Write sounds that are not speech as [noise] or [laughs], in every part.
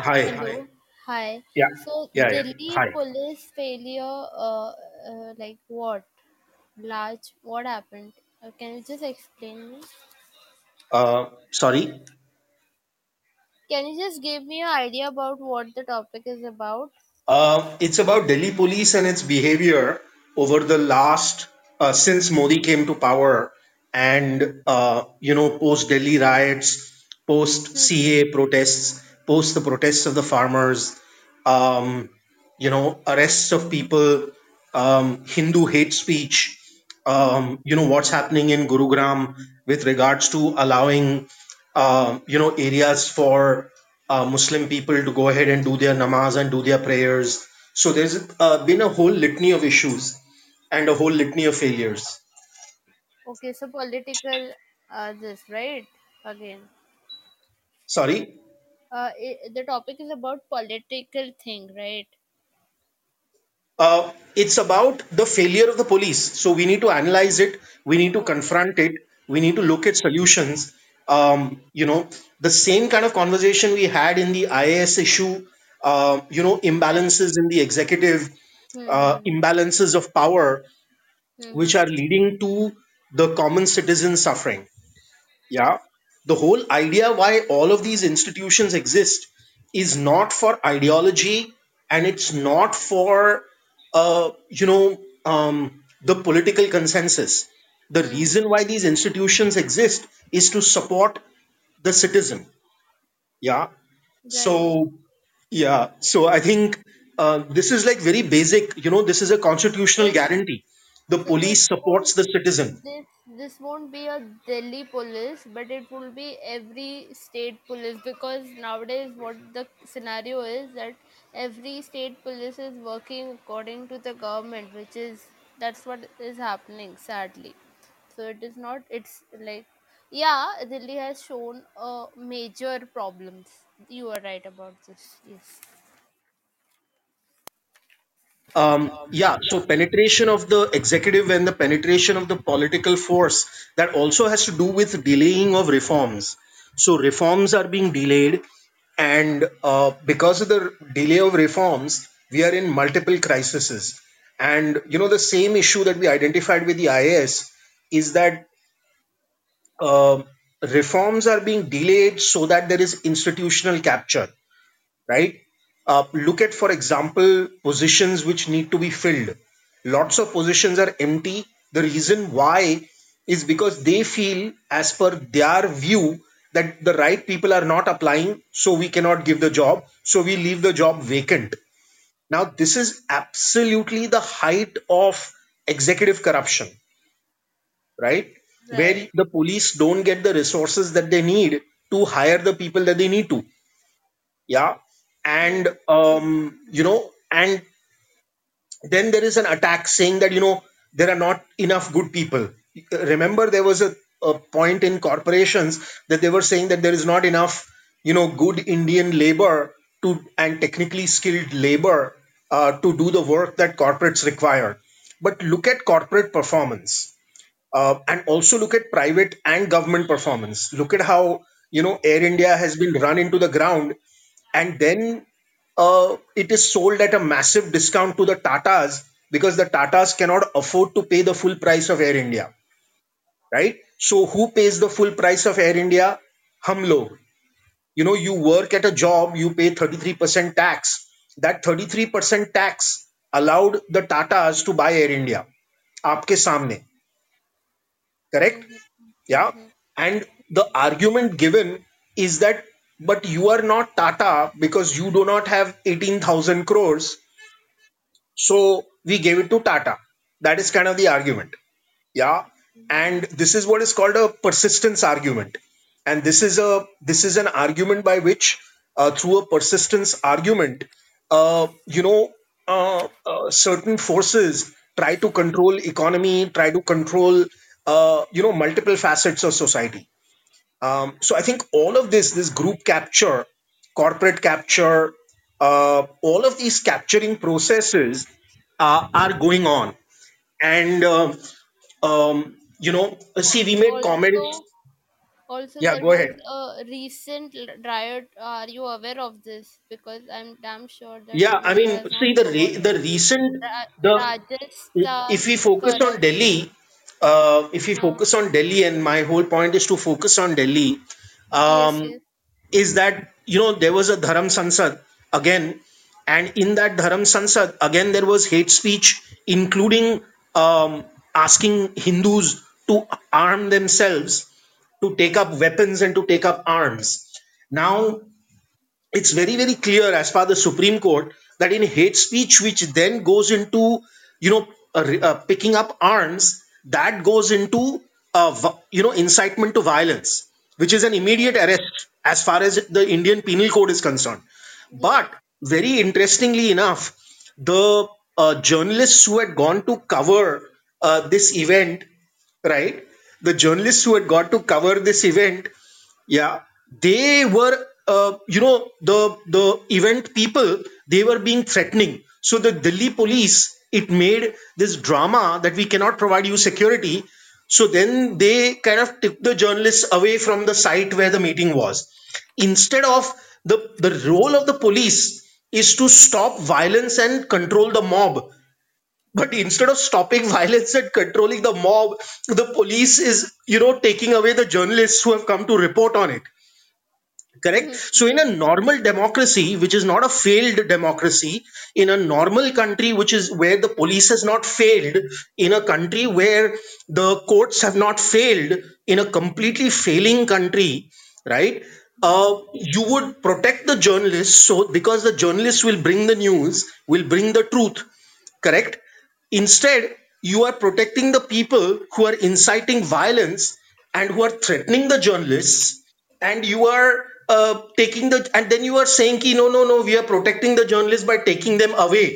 Hi. Hello. Hi. Yeah. So Yeah. Yeah. Delhi Hi. police failure, uh, uh, like what? Large. What happened? Uh, can you just explain me? Uh, sorry. Can you just give me an idea about what the topic is about? Uh, it's about Delhi police and its behavior over the last uh, since Modi came to power, and uh, you know post Delhi riots, post. CAA protests, post the protests of the farmers, um, you know arrests of people, um, Hindu hate speech. Um, you know what's happening in Gurugram with regards to allowing uh, you know areas for uh, Muslim people to go ahead and do their namaz and do their prayers. So there's uh, been a whole litany of issues and a whole litany of failures. Okay, so political, uh, this right again. Sorry. Uh, i the topic is about political thing, right? Uh, it's about the failure of the police. So we need to analyze it. We need to confront it. We need to look at solutions. Um, you know, the same kind of conversation we had in the IAS issue. Uh, you know, imbalances in the executive, uh, Mm-hmm. imbalances of power, which Mm-hmm. are leading to the common citizen suffering. Yeah. The whole idea why all of these institutions exist is not for ideology and it's not for, uh, you know, um, the political consensus. The reason why these institutions exist is to support the citizen. Yeah. Right. So, yeah. So I think uh, this is like very basic. You know, this is a constitutional guarantee. The police supports the citizen. This won't be a Delhi police, but it will be every state police because nowadays what the scenario is that every state police is working according to the government, which is that's what is happening sadly. So it is not. It's like yeah, Delhi has shown uh, major problems. You are right about this. Yes. Um, yeah, so penetration of the executive and the penetration of the political force that also has to do with delaying of reforms. So reforms are being delayed, and uh, because of the delay of reforms, we are in multiple crises. And you know the same issue that we identified with the IAS is that uh, reforms are being delayed so that there is institutional capture right? Uh, look at, for example, positions which need to be filled. Lots of positions are empty. The reason why is because they feel, as per their view, that the right people are not applying, so we cannot give the job, so we leave the job vacant. Now, this is absolutely the height of executive corruption, right? Where the police don't get the resources that they need to hire the people that they need to yeah and um you know and then there is an attack saying that you know there are not enough good people. Remember there was a, a point in corporations that they were saying that there is not enough you know good indian labor to and technically skilled labor uh, to do the work that corporates require. But look at corporate performance uh, and also look at private and government performance. Look at how you know air india has been run into the ground and then uh, it is sold at a massive discount to the Tatas because the Tatas cannot afford to pay the full price of Air India, right? So who pays the full price of Air India? Hum log. You know, you work at a job, you pay 33% tax. That 33% tax allowed the Tatas to buy Air India. Aapke samne. Correct? Yeah. And the argument given is that but you are not Tata because you do not have 18,000 crores So we gave it to Tata. That is kind of the argument. Yeah. And this is what is called a persistence argument. And this is a this is an argument by which uh, through a persistence argument, uh, you know, uh, uh, certain forces try to control economy, try to control, uh, you know, multiple facets of society. Um, so I think all of this, this group capture, corporate capture, uh, all of these capturing processes uh, are going on. And, uh, um, you know, see, we made comments. Also, Also, Yeah, there go was ahead. a recent l- riot. Are you aware of this? Because I'm damn sure that Yeah, I mean, has not see the re- the recent Ra- the if we focus on. Delhi, uh, if we focus on Delhi, and my whole point is to focus on Delhi, yes, um, yes, is that you know there was a Dharam Sansad again, and in that Dharam Sansad again there was hate speech, including um, asking Hindus to arm themselves, to take up weapons and to take up arms. Now it's very very clear as per the supreme court that in hate speech which then goes into you know uh, uh, picking up arms that goes into v- you know incitement to violence which is an immediate arrest as far as the indian penal code is concerned. But very interestingly enough the uh, journalists who had gone to cover uh, this event right the journalists who had got to cover this event yeah they were uh, you know the the event people they were being threatening. So the delhi police it made this drama that we cannot provide you security. So then they kind of took the journalists away from the site where the meeting was. Instead of the the role of the police is to stop violence and control the mob. But instead of stopping [laughs] violence and controlling the mob the police is you know taking away the journalists who have come to report on it correct? So in a normal democracy which is not a failed democracy in a normal country which is where the police has not failed in a country where the courts have not failed in a completely failing country right? Uh, you would protect the journalists so because the journalists will bring the news will bring the truth correct? Instead you are protecting the people who are inciting violence and who are threatening the journalists and you are uh, taking the and then you are saying ki, no no no we are protecting the journalists by taking them away.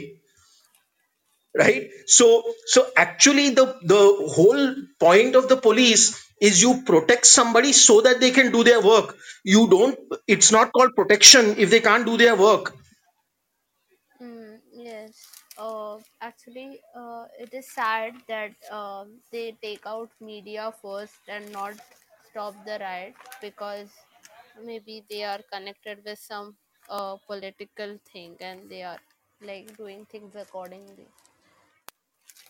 Right? So so actually the the whole point of the police is you protect somebody so that they can do their work. You don't it's not called protection if they can't do their work. Mm, yes. Uh, actually, uh, it is sad that um, they take out media first and not stop the riot because maybe they are connected with some uh, political thing and they are like doing things accordingly.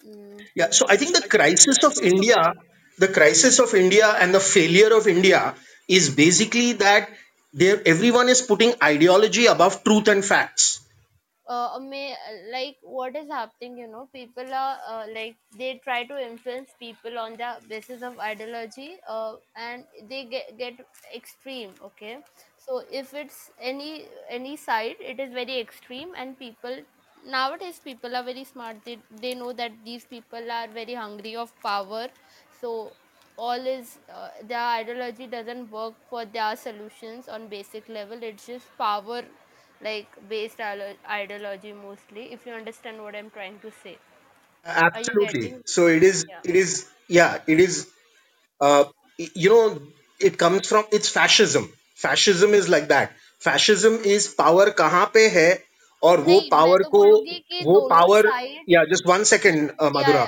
Mm, Yeah, so I think the crisis of India, the crisis of India and the failure of India is basically that there everyone is putting ideology above truth and facts. Uh, may like what is happening you know people are uh, like they try to influence people on the basis of ideology uh, and they get, get extreme okay? So if it's any any side it is very extreme and people nowadays people are very smart. They, they know that these people are very hungry of power. So all is uh, their ideology doesn't work for their solutions on basic level. It's just power like based ide- ideology mostly if you understand what i'm trying to say are you Absolutely. getting So it is, yeah it is, yeah, it is, uh, you know, it comes from, it's fascism. Fascism is like that. Fascism is power kahan pe hai और वो नहीं मैं power तो को बोलूंगी कि वो दोनों power side yeah just one second uh, या madhura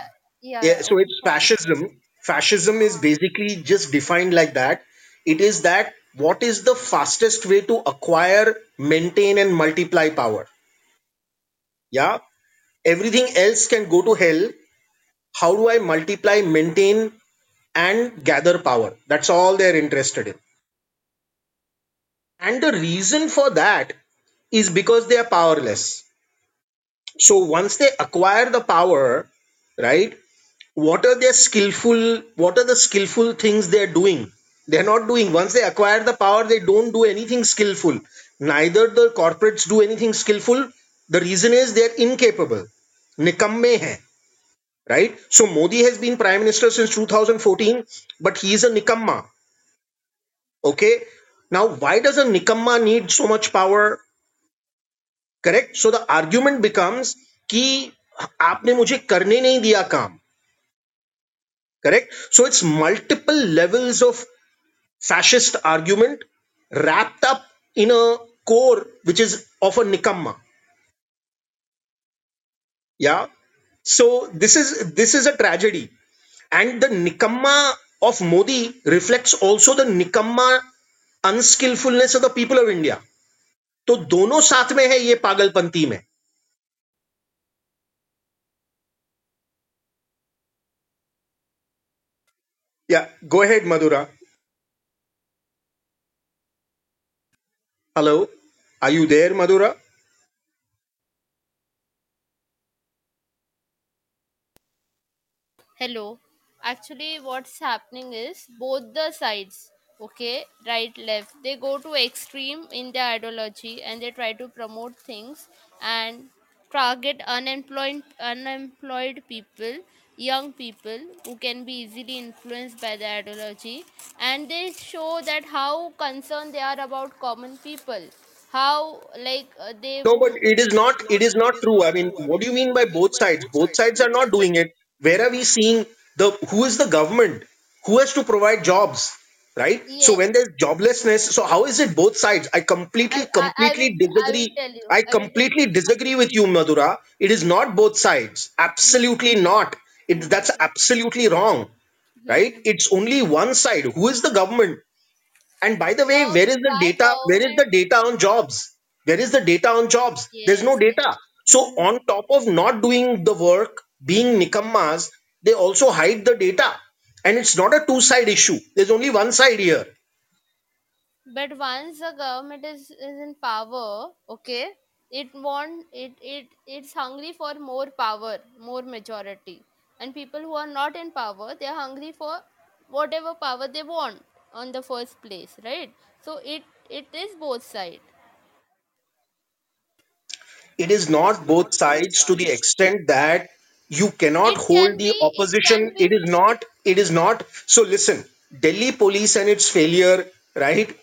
या या yeah, या so okay it's fine fascism. Fascism is basically just defined like that. what is the fastest way to acquire, maintain, and multiply power? Yeah, everything else can go to hell. How do I multiply, maintain, and gather power? That's all they're interested in. And the reason for that is because they are powerless. So once they acquire the power, right, what are their skillful what are the skillful things they're doing they're not doing once they acquire the power they don't do anything skillful neither the corporates do anything skillful the reason is they're incapable nikamme hai right so modi has been prime minister since 2014 but he is a nikamma okay now why does a nikamma need so much power correct so the argument becomes कि आपने मुझे करने नहीं दिया काम correct so it's multiple levels of fascist argument wrapped up in a core which is of a nikamma yeah so this is this is a tragedy and the nikamma of Modi reflects also the nikamma unskillfulness of the people of India. तो दोनों साथ में है ये पागलपंती में Yeah, go ahead, Madhura. Hello, are you there, Madhura? hello actually what's happening is both the sides okay right left they go to extreme in their ideology and they try to promote things and target unemployed unemployed people young people who can be easily influenced by the ideology and they show that how concerned they are about common people how like uh, they No, but it is not. It is not true. I mean, what do you mean by both sides? Both sides are not doing it. Where are we seeing the? Who is the government? Who has to provide jobs? Right. So yes when there's joblessness, so how is it both sides? I I, completely, I, I will completely I will disagree. tell you. I I will tell completely disagree with you, Madhura. It is not both sides. Absolutely not. It that's absolutely wrong. Right. It's only one side. Who is the government? And by the way, where is the data? Where is the government? data on jobs? Where is the data on jobs? There's no Yes, data. So on top of not doing the work, being nikammas, they also hide the data. And it's not a two-side issue. There's only one side here. But once the government is, is in power, okay, it want it it it's hungry for more power, more majority. And people who are not in power, they are hungry for whatever power they want on the first place, right? So it it is both sides. It is not both sides to the extent that you cannot It hold can the be it opposition. can It is not, it is not. So listen, Delhi police and its failure, right?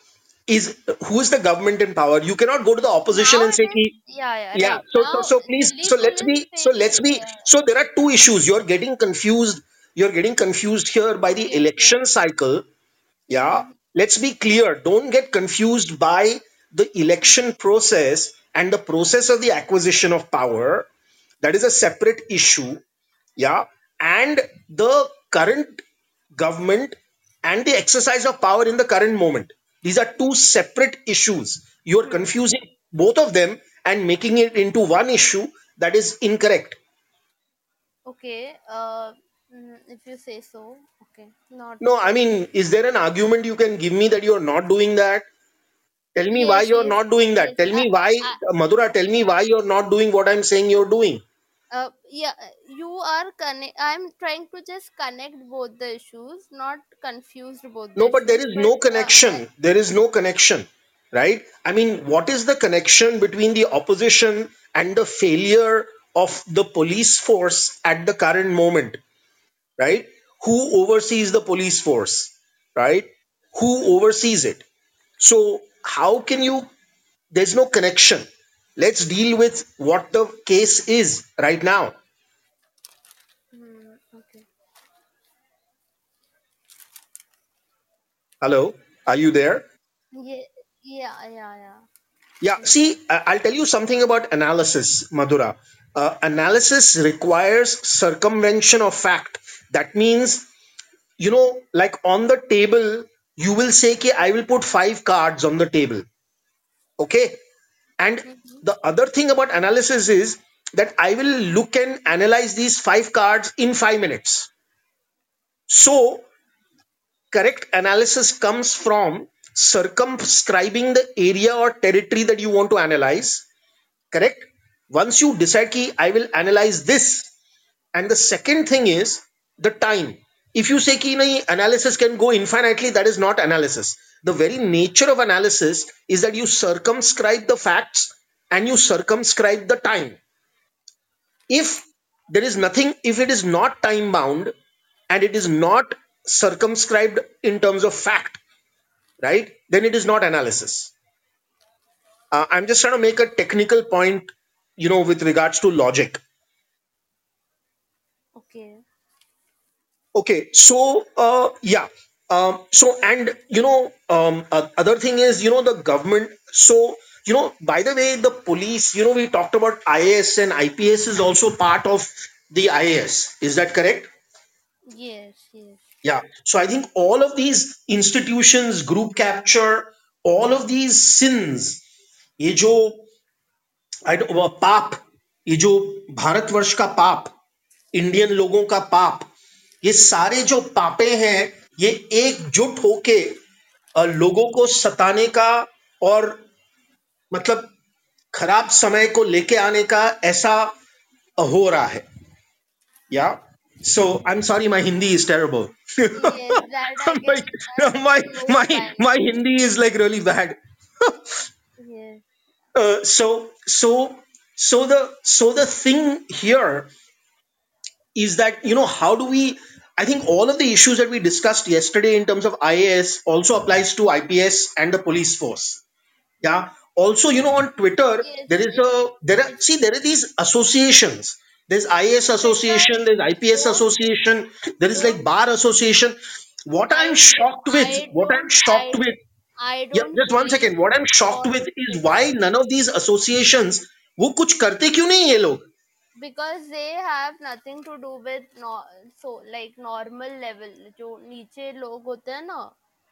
Is who is the government in power? You cannot go to the opposition and say, nowadays. "Ki, Yeah, yeah, yeah right. so so Now so please so let's be so let's be Yeah. so there are two issues you're getting confused you're getting confused here by the election cycle yeah Mm-hmm. let's be clear don't get confused by the election process and the process of the acquisition of power that is a separate issue yeah and the current government and the exercise of power in the current moment these are two separate issues. You're confusing both of them and making it into one issue that is incorrect. Okay, uh, mm, if you say so, okay, not no i mean is there an argument you can give me that you're not doing that? Tell me why Yes, you're yes, not doing that. Yes. tell I, me why I, madhura tell me why you're not doing what i'm saying you're doing Uh, yeah, you are connect. I'm trying to just connect both the issues, not confused both the No, but there issues. is But no uh, I, connection. There is no connection, right? I mean, what is the connection between the opposition and the failure of the police force at the current moment, right? Who oversees the police force, right? Who oversees it? So, how can you? There's no connection. Let's deal with what the case is right now. hmm, okay. Hello, are you there? Yeah, yeah, yeah, yeah. Yeah, see, I- I'll tell you something about analysis, Madhura. Uh, analysis requires circumvention of fact. That means, you know, like on the table, you will say, Ki, I will put five cards on the table. Okay. And Mm-hmm. The other thing about analysis is that I will look and analyze these five cards in five minutes. So, correct analysis comes from circumscribing the area or territory that you want to analyze. Correct? Once you decide ki i will analyze this. And the second thing is the time. If you say ki analysis can go infinitely that is not analysis. The very nature of analysis is that you circumscribe the facts and you circumscribe the time if there is nothing if it is not time bound and it is not circumscribed in terms of fact right then it is not analysis uh, i'm just trying to make a technical point you know with regards to logic Okay. Okay, so uh, yeah, um, so and you know, um, uh, other thing is you know the government. So you know, by the way, the police. You know, we talked about IAS and IPS is also part of the IAS. Is that correct? Yes, yes. Yeah. So I think all of these institutions, group capture, all of these sins, ये जो I don't- वो पाप ये जो भारतवर्ष का पाप Indian लोगों का पाप ये सारे जो पापे हैं ये एकजुट होके अ, लोगों को सताने का और मतलब खराब समय को लेके आने का ऐसा हो रहा है या सो I am sorry my Hindi is terrible [laughs] Yes, that I my, can my my understand. my hindi is like really bad [laughs] Yes. uh, so so so the so the thing here is that you know how do we i think all of the issues that we discussed yesterday in terms of ias also applies to ips and the police force yeah also you know on twitter Yes, there is a there are see there are these associations there's ias association there's ips don't- association there is like bar association what i'm shocked with I what i'm don't- shocked I- with I yeah don't just one believe second what i'm shocked all with is why none of these associations वो कुछ करते क्यों नहीं ये लोग because they have nothing to do with no so like normal level जो नीचे लोग होते हैं ना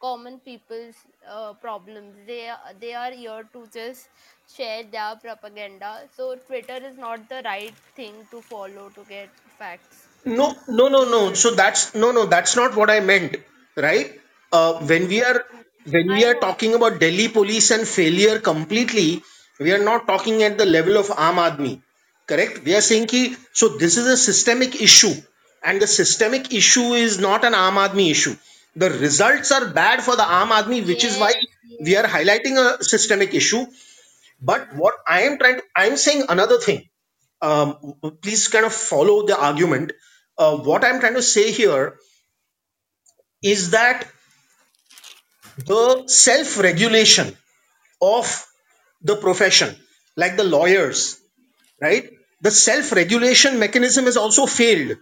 common people's uh, problems they are, they are here to just share their propaganda so twitter is not the right thing to follow to get facts No, no, no, no. So that's no, no. That's not what I meant, right? Uh, when we are when we I are know. talking about Delhi police and failure completely, we are not talking at the level of Aam Aadmi, correct? We are saying ki so this is a systemic issue, and the systemic issue is not an Aam Aadmi issue. The results are bad for the Aam Aadmi, which is why Yes, we are highlighting a systemic issue. But what I am trying to, I am saying another thing. Um, please kind of follow the argument. Uh, what I'm trying to say here is that the self regulation of the profession, like the lawyers, right? The self regulation mechanism has also failed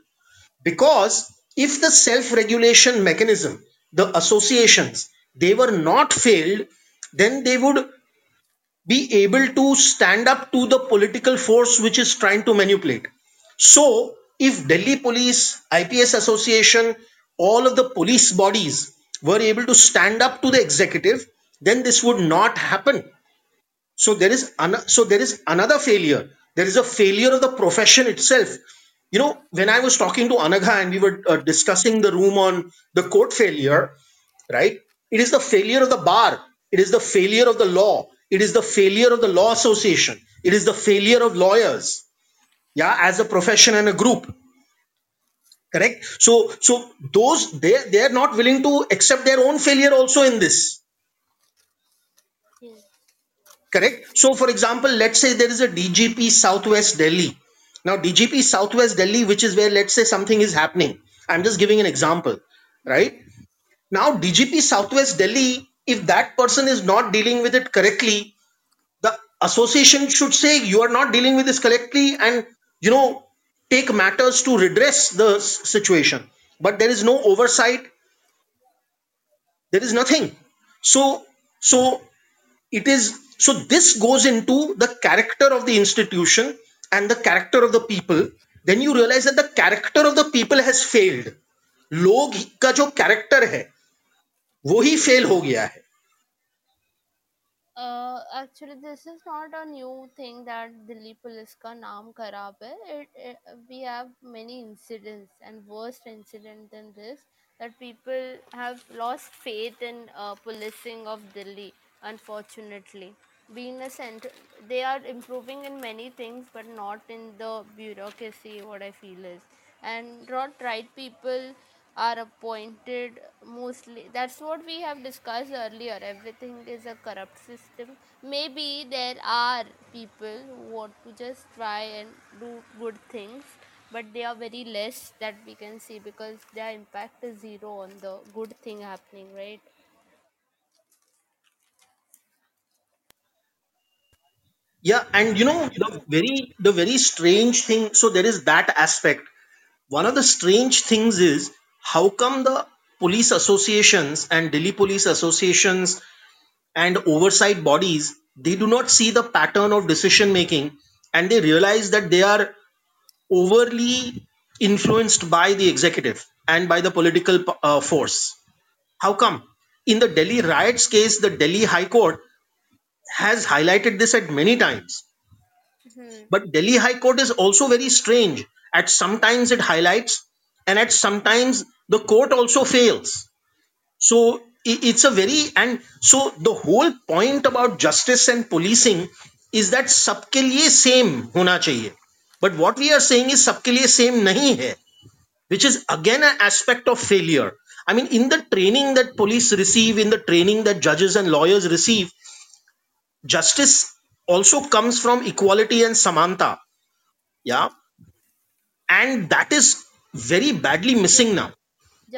because if the self regulation mechanism, the associations, they were not failed, then they would be able to stand up to the political force which is trying to manipulate. So, if Delhi Police, IPS Association, all of the police bodies were able to stand up to the executive, then this would not happen. So there is so there is another failure. There is a failure of the profession itself. You know, when I was talking to Anagha and we were uh, discussing the room on the court failure, right? It is the failure of the bar. It is the failure of the law. It is the failure of the law association. It is the failure of lawyers. Yeah, as a profession and a group. Correct. So, so those they they are not willing to accept their own failure also in this. Correct. So, for example, let's say there is a DGP Southwest Delhi. Now, DGP Southwest Delhi, which is where let's say something is happening. I'm just giving an example, right? Now, DGP Southwest Delhi, if that person is not dealing with it correctly, the association should say you are not dealing with this correctly and you know take matters to redress the situation. But there is no oversight. There is nothing. So, so it is so this goes into the character of the institution and the character of the people then you realize that the character of the people has failed लोग का जो character है वो ही fail हो गया है Uh, actually, this is not a new thing that Delhi police ka naam kharab hai. It, it, we have many incidents and worst incident than this that people have lost faith in uh, policing of Delhi. Unfortunately, being a center, they are improving in many things, but not in the bureaucracy. What I feel is, and not right people are appointed mostly. That's what we have discussed earlier. Everything is a corrupt system. Maybe there are people who want to just try and do good things but they are very less that we can see because their impact is zero on the good thing happening right yeah and you know the very the very strange thing so there is that aspect one of the strange things is how come the police associations and delhi police associations and oversight bodies they do not see the pattern of decision making and they realize that they are overly influenced by the executive and by the political uh, force. How come? In the Delhi riots case, the Delhi High Court has highlighted this at many times. Hmm. But Delhi High Court is also very strange. At sometimes it highlights, and at sometimes the court also fails. So i- it's a very and so the whole point about justice and policing is that सबके लिए same होना चाहिए. But what we are saying is सबके लिए same नहीं है, which is again an aspect of failure. I mean, in the training that police receive, in the training that judges and lawyers receive, justice also comes from equality and samanta yeah and that is very badly missing now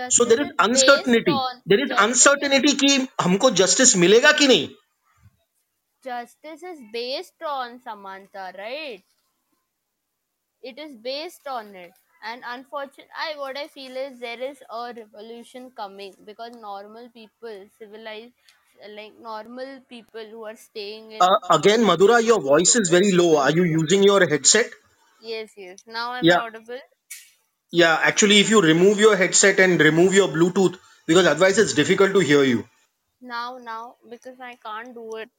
so there is uncertainty. There is uncertainty: based uncertainty on there is justice justice is based on samanta, right? It is based on it. And unfortunately, I what I feel is there is a revolution coming because normal people, civilized like normal people who are staying in Uh, again, Madhura, your voice is very low. Are you using your headset? yes, yes. Now I'm Yeah. audible. Yeah. Actually, if you remove your headset and remove your Bluetooth, because otherwise it's difficult to hear you. Now, now, because I can't do it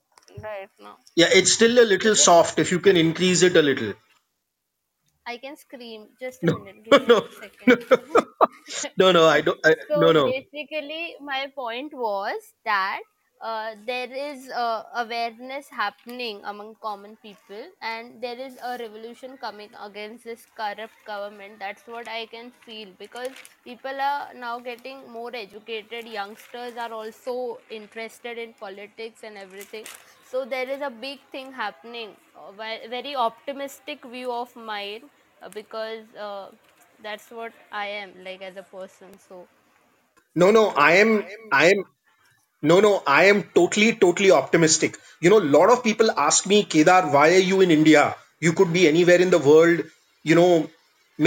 right now. Yeah, it's still a little Is it? soft. If you can increase it a little. I can scream. Just a No, minute. Give me [laughs] no, a second. [laughs] no, no. I don't. I, [laughs] so no, no. basically my point was that uh, there is uh, awareness happening among common people and there is a revolution coming against this corrupt government that's what i can feel because people are now getting more educated youngsters are also interested in politics and everything so there is a big thing happening a very optimistic view of mine uh, because uh, that's what i am like as a person so No, no. I am. I am. No, no. I am totally, totally optimistic. You know, a lot of people ask me, Kedar, why are you in India? You could be anywhere in the world. You know,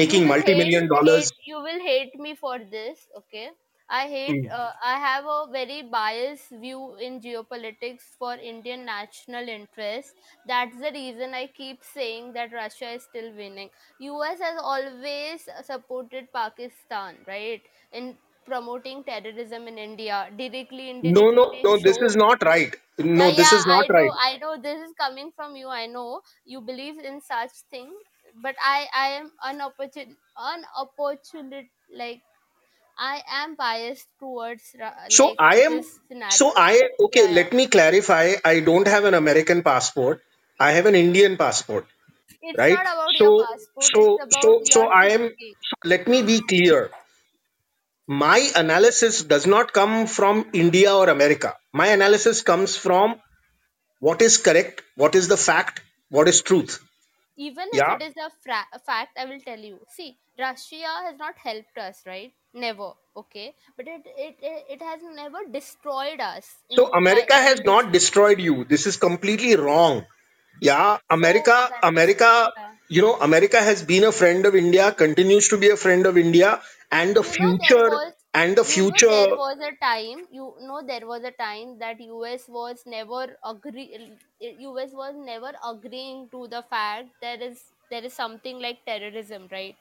you making will hate multi-million hate dollars. you will hate me for this okay i hate Hmm. uh, i have a very biased view in geopolitics for indian national interest that's the reason i keep saying that russia is still winning us has always supported pakistan right in promoting terrorism in india directly No, no, indirectly no. This is not right. yeah, No, this yeah, is not I know, right. I know this is coming from you. I know you believe in such thing, but I, I am unopportune, unopportunate. Like I am biased towards ra- So I am. So. I okay. Yeah, yeah. Let me clarify. I don't have an American passport. I have an Indian passport. It's Right. not about your So passport. so so so your I am. Let me be clear. My analysis does not come from India or America. My analysis comes from what is correct, what is the fact, what is truth. Even if Yeah. it is a, fra- a fact, I will tell you. See, Russia has not helped us, right? Never. Okay, but it it it, it has never destroyed us So by America has not destroyed you. This is completely wrong. Yeah, America, that is America, yeah. you know, America has been a friend of India, continues to be a friend of India, and the you know there future, was and the you know there future. was a time you know there was a time that us was never agree us was never agreeing to the fact there is there is something like terrorism right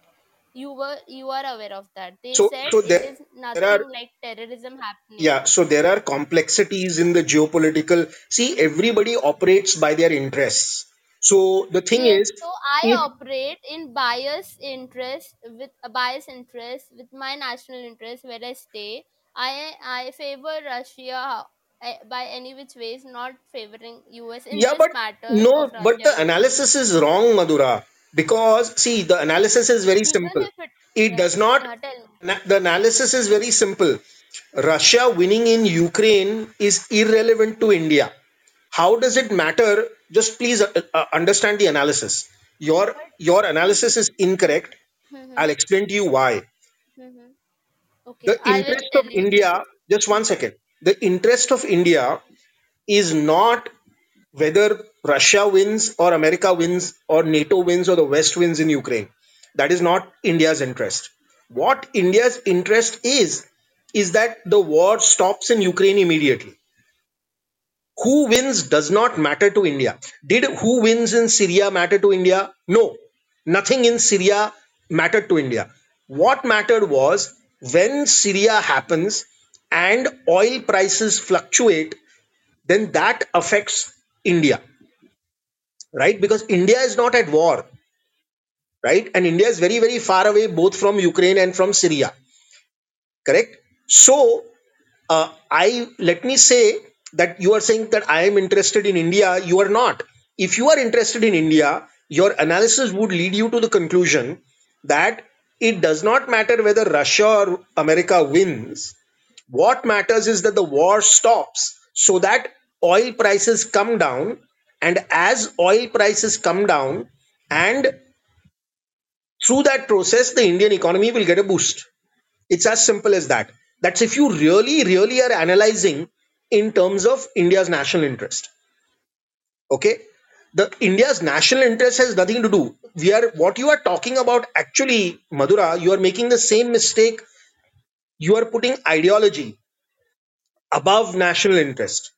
you were you are aware of that they So, said so it there, is there are like terrorism happening yeah, so there are complexities in the geopolitical. See, everybody operates by their interests. So the thing Yes, is, so I if operate in bias interest with a bias interest with my national interest where I stay. I I favor Russia eh, by any which ways, not favoring US in Yeah, this but matters no, but Russia the Ukraine. analysis is wrong, Madhura. Because, see, the analysis is very Even simple. if it It does not, uh, tell me. na- the analysis is very simple. Russia winning in Ukraine is irrelevant to India. How does it matter? Just please uh, uh, understand the analysis. Your, But your analysis is incorrect. hmm I'll explain to you why. hmm okay, The I will interest of you. India, just one second. The interest of India is not whether Russia wins or America wins or NATO wins or the West wins in Ukraine. That is not India's interest. What India's interest is, is that the war stops in Ukraine immediately. Who wins does not matter to India. Did who wins in Syria matter to India? No. Nothing in Syria mattered to India. What mattered was when Syria happens and oil prices fluctuate, then that affects India, right? Because India is not at war, right? And India is very, very far away both from Ukraine and from Syria, correct? So, uh, I let me say that you are saying that I am interested in India. You are not. If you are interested in India, your analysis would lead you to the conclusion that it does not matter whether Russia or America wins. What matters is that the war stops so that oil prices come down. And as oil prices come down, and through that process, the Indian economy will get a boost. It's as simple as that. That's if you really, really are analyzing in terms of India's national interest. Okay, the India's national interest has nothing to do. We are what you are talking about actually, Madhura. You are making the same mistake. You are putting ideology above national interest,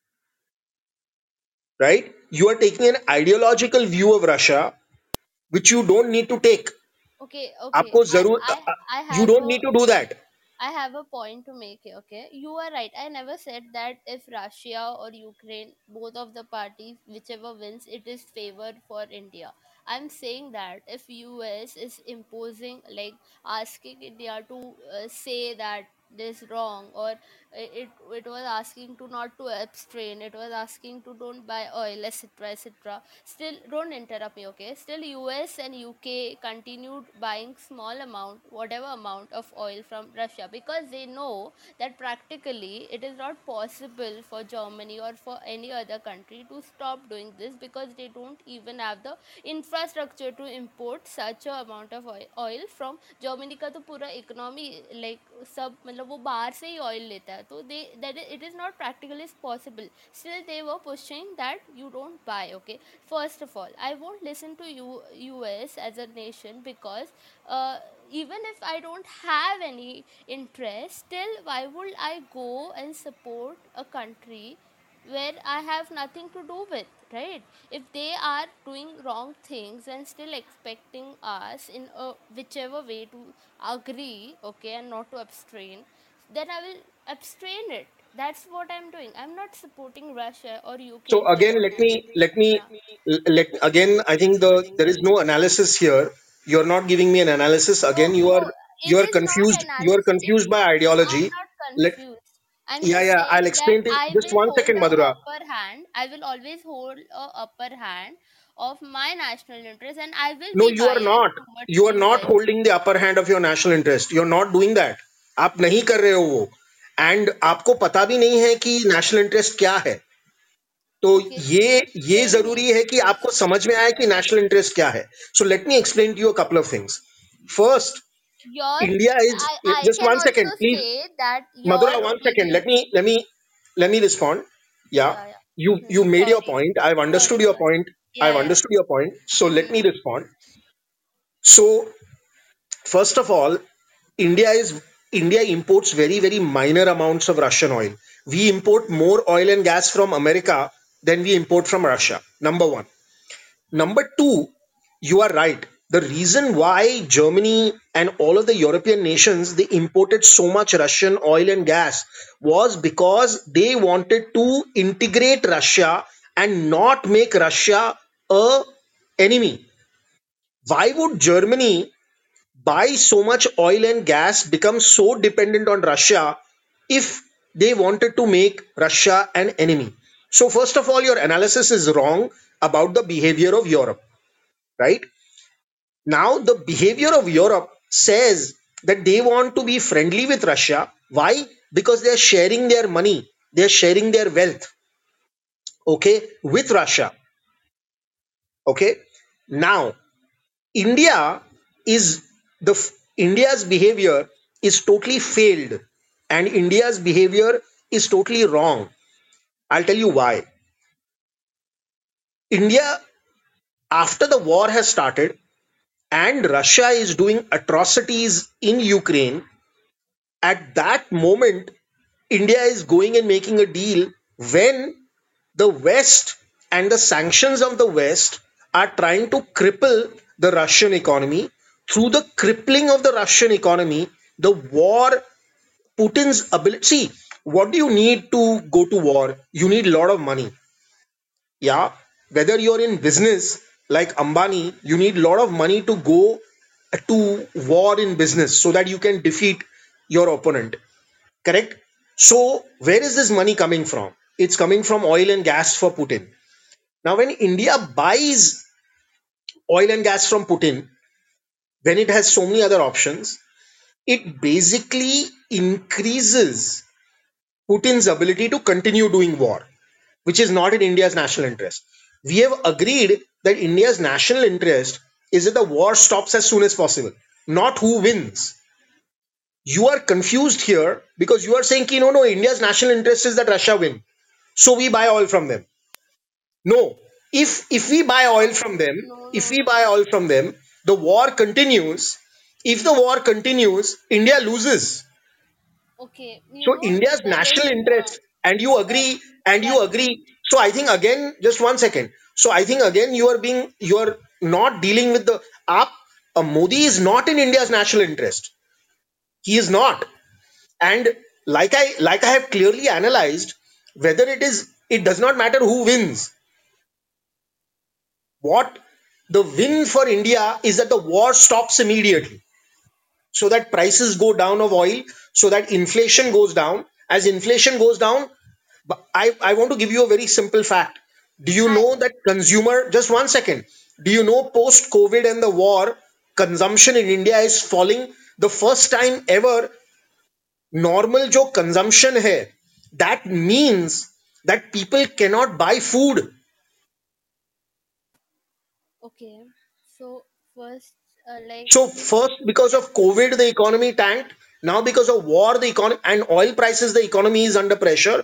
right? You are taking an ideological view of Russia, which you don't need to take. Okay, okay. I, जरूर I, you don't need to do that I have a point to make here, okay? You are right. I never said that if Russia or Ukraine, both of the parties, whichever wins, it is favored for India. I'm saying that if US is imposing, like asking India to uh, say that this wrong or it it was asking to not to abstain it was asking to don't buy oil etc etc still don't interrupt me okay still us and uk continued buying small amount whatever amount of oil from russia because they know that practically it is not possible for germany or for any other country to stop doing this because they don't even have the infrastructure to import such a amount of oil, oil from Germany का तो पूरा economy like सब मतलब वो बाहर से ही oil लेता है तो they that it is not practically possible still they were pushing that you don't buy okay first of all i won't listen to you us as a nation because uh, even if i don't have any interest still why would i go and support a country where I have nothing to do with, right? If they are doing wrong things and still expecting us in a whichever way to agree, okay, and not to abstain, then I will abstain it. That's what I'm doing. I'm not supporting Russia or So UK again, for let me let me yeah. let again. I think the there is no analysis here. You're not giving me an analysis. No, Again, you are no, you it are is not confused. You are analysis. It, confused by I'm ideology. not Let confused. I'm yeah just yeah. I'll saying that explain to you. I Just will one hold second, a Madhura. upper hand. I will always hold a upper hand of my national interest, and I will No, be you are biased not. towards You are not US. holding the upper hand of your national interest. You're not doing that. आप नहीं कर रहे हो वो and आपको पता भी नहीं है कि नेशनल इंटरेस्ट क्या है। तो ये ये ज़रूरी है कि आपको समझ में आए कि नेशनल इंटरेस्ट क्या है। So let me explain to you couple of things first India is just one second please Madhura one second let me let me let me respond yeah you you made your point I have understood your point I have understood your point so let me respond so first of all India is india imports very very minor amounts of russian oil we import more oil and gas from america than we import from russia number 1 Number two, you are right. The reason why Germany and all of the European nations they imported so much Russian oil and gas was because they wanted to integrate Russia and not make Russia a enemy. Why would Germany buy so much oil and gas, become so dependent on Russia if they wanted to make Russia an enemy? So, first of all, your analysis is wrong about the behavior of Europe, right? Now, the behavior of Europe says that they want to be friendly with Russia. Why? Because they are sharing their money, they are sharing their wealth, okay, with Russia. Okay. Now, India is the India's behavior is totally failed, and India's behavior is totally wrong. I'll tell you why. India, after the war has started, and Russia is doing atrocities in Ukraine, at that moment, India is going and making a deal when the West and the sanctions of the West are trying to cripple the Russian economy. Through the crippling of the Russian economy, the war putin's ability see what do you need to go to war? You need a lot of money. Yeah whether you're in business like ambani you need a lot of money to go to war in business so that you can defeat your opponent. Correct? So where is this money coming from? It's coming from oil and gas for putin. Now when india buys oil and gas from putin when it has so many other options it basically increases putin's ability to continue doing war which is not in India's national interest. We have agreed that India's national interest is that the war stops as soon as possible, not who wins. You are confused here because you are saying, ki, no, no, India's national interest is that Russia win. So we buy oil from them. No, if if we buy oil from them, if we buy oil from them, the war continues. If the war continues, India loses. okay. You So know India's national uh, interest, and you agree, and you agree. So I think again, just one second. So I think again, you are being, you are not dealing with the up. Uh, Modi is not in India's national interest. He is not. And like I, like I have clearly analyzed, whether it is, it does not matter who wins. What the win for India is that the war stops immediately so that prices go down of oil, so that inflation goes down. As inflation goes down, I, I want to give you a very simple fact. Do you know that consumer, just one second, do you know post COVID and the war, consumption in India is falling? The first time ever, normal जो consumption है, that means that people cannot buy food. okay. So first, uh, like So first, because of COVID, the economy tanked. Now because of war, the economy and oil prices, the economy is under pressure.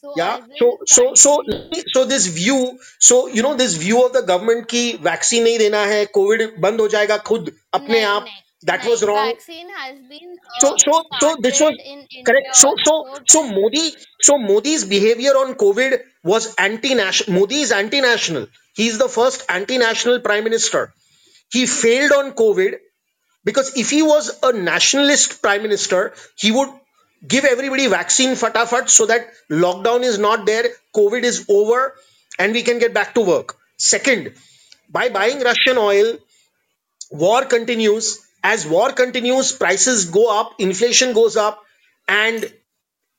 so Yeah. I will So so so finally so this view, so you know this view of the government की vaccine नहीं देना है, Covid बंद हो जाएगा खुद अपने nahi आप. nahi That was nahi. wrong. Vaccine has been So uh, so so this was started in correct. India So so also, so but Modi so Modi's behavior on COVID was anti-national. Modi is anti-national. he is the first anti-national prime minister. He failed on COVID because if he was a nationalist prime minister, he would give everybody vaccine fatafat so that lockdown is not there, COVID is over, and we can get back to work. Second, by buying Russian oil, war continues. As war continues, prices go up, inflation goes up, and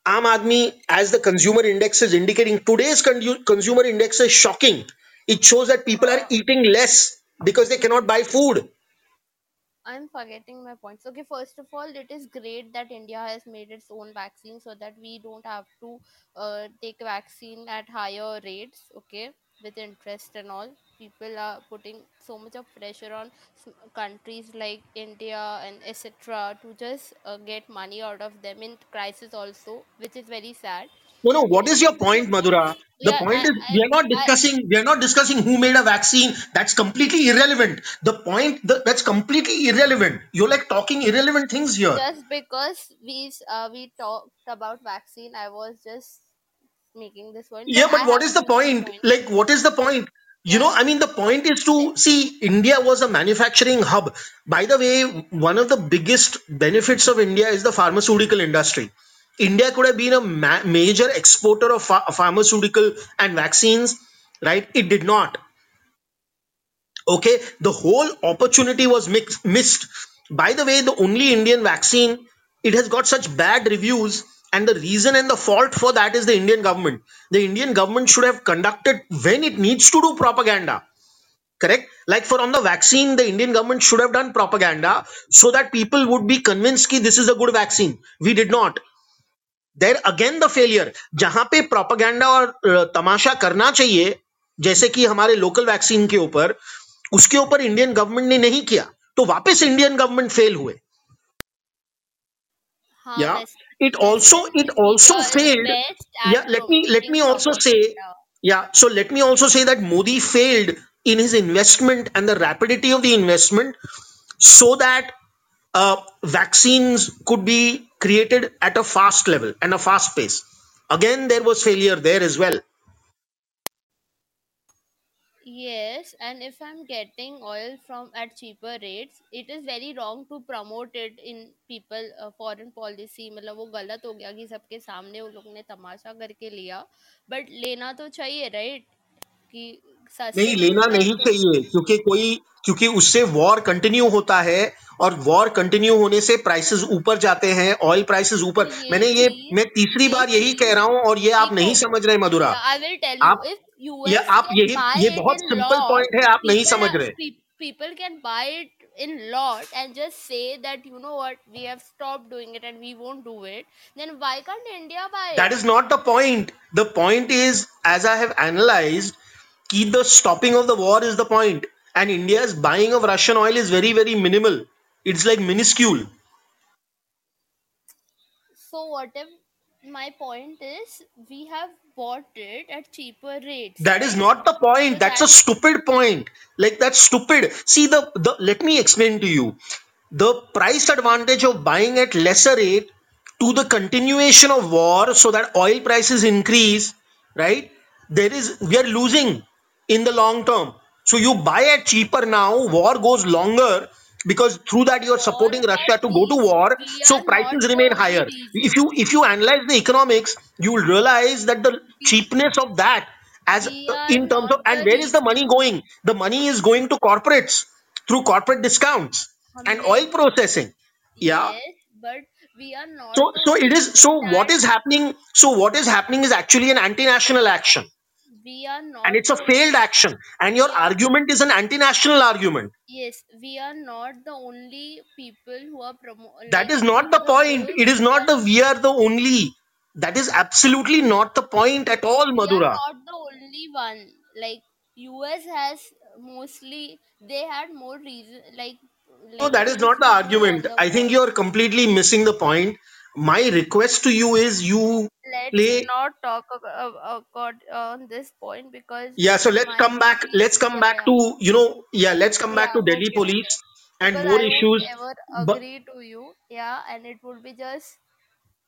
Aam Aadmi, as the consumer index is indicating, today's con- consumer index is shocking. It shows that people are eating less because they cannot buy food. I'm forgetting my points. Okay, first of all, it is great that India has made its own vaccine so that we don't have to uh, take vaccine at higher rates. Okay, with interest and all. People are putting so much of pressure on countries like India and etc. to just uh, get money out of them in crisis also, which is very sad. No, no. What is your point. Madhura? The Yeah, point I, is we are not I, discussing. We are not discussing who made a vaccine. That's completely irrelevant. The point that that's completely irrelevant. You're like talking irrelevant things here. just because we uh, we talked about vaccine, I was just making this point, but Yeah, I but what have is the point? point. Like, what is the point? You know, Yeah, I mean, the point is to see India was a manufacturing hub. By the way, one of the biggest benefits of India is the pharmaceutical industry. India could have been a ma- major exporter of ph- pharmaceutical and vaccines, right? It did not. Okay, the whole opportunity was mixed, missed. By the way, the only Indian vaccine, it has got such bad reviews, and the reason and the fault for that is the Indian government. The Indian government should have conducted when it needs to do propaganda. Correct? Like for on the vaccine, the Indian government should have done propaganda so that people would be convinced that this is a good vaccine. We did not. There again the failure जहाँ पे propaganda और तमाशा करना चाहिए जैसे कि हमारे local vaccine के ऊपर उसके ऊपर इंडियन गवर्नमेंट ने नहीं किया तो वापस इंडियन गवर्नमेंट फेल हुए। Yeah it also it also failed yeah let me let me also say yeah so let me also say that Modi failed in his investment and the rapidity of the investment so that vaccine could be created at a fast level and a fast pace again there was failure there as well Yes, and if I'm getting oil from at cheaper rates, it is very wrong to promote it in people uh, foreign policy मतलब वो गलत हो गया कि सबके सामने उन लोग ने तमाशा करके लिया बट लेना तो चाहिए राइट कि सस्ते नहीं लेना है नहीं तो चाहिए क्योंकि कोई क्योंकि उससे वॉर कंटिन्यू होता है और वॉर कंटिन्यू होने से प्राइसेस ऊपर जाते हैं ऑयल प्राइसेस तो ऊपर ये मैंने ये चीज़ मैं तीसरी ये बार यही कह रहा हूँ और ये आप नहीं समझ रहे मधुरा आई यू आप ये आप यही ये बहुत सिंपल पॉइंट है आप नहीं समझ रहे people can buy it in lot and just say that you know what we have stopped doing it and we won't do it then why can't india buy that it is not the point the point is as i have analyzed key the stopping of the war is the point. And india's buying of russian oil is very very minimal. It's like minuscule. So whatever my point is we have bought it at cheaper rates? That is not the point. So that's a stupid point. Like that's stupid. See the, the let me explain to you. The price advantage of buying at lesser rate to the continuation of war so that oil prices increase right? There is we are losing in the long term. So you buy it cheaper now, war goes longer because through that you're supporting War Russia to go to war, so prices remain higher. If you if you analyze the economics, you will realize that the cheapness of that as in terms of and where is the money going? The money is going to corporates through corporate discounts and oil processing. Yeah. But we are not So so it is so what is happening so what is happening is actually an anti-national action we are and it's a failed action. And your argument is an anti-national argument. Yes we are not the only people who are promo that like is not the point. It is not are the we are the only. That is absolutely not the point at all we are madhura. not the only one. Like us has mostly they had more reason like no like that is not the argument. the i think war. you're completely missing the point my request to you is you let's play. not talk about, on this point because Yeah, so let's come back. Let's come back to, you know, yeah, let's come back to Delhi police and more i issues. But agree to you yeah and it would be just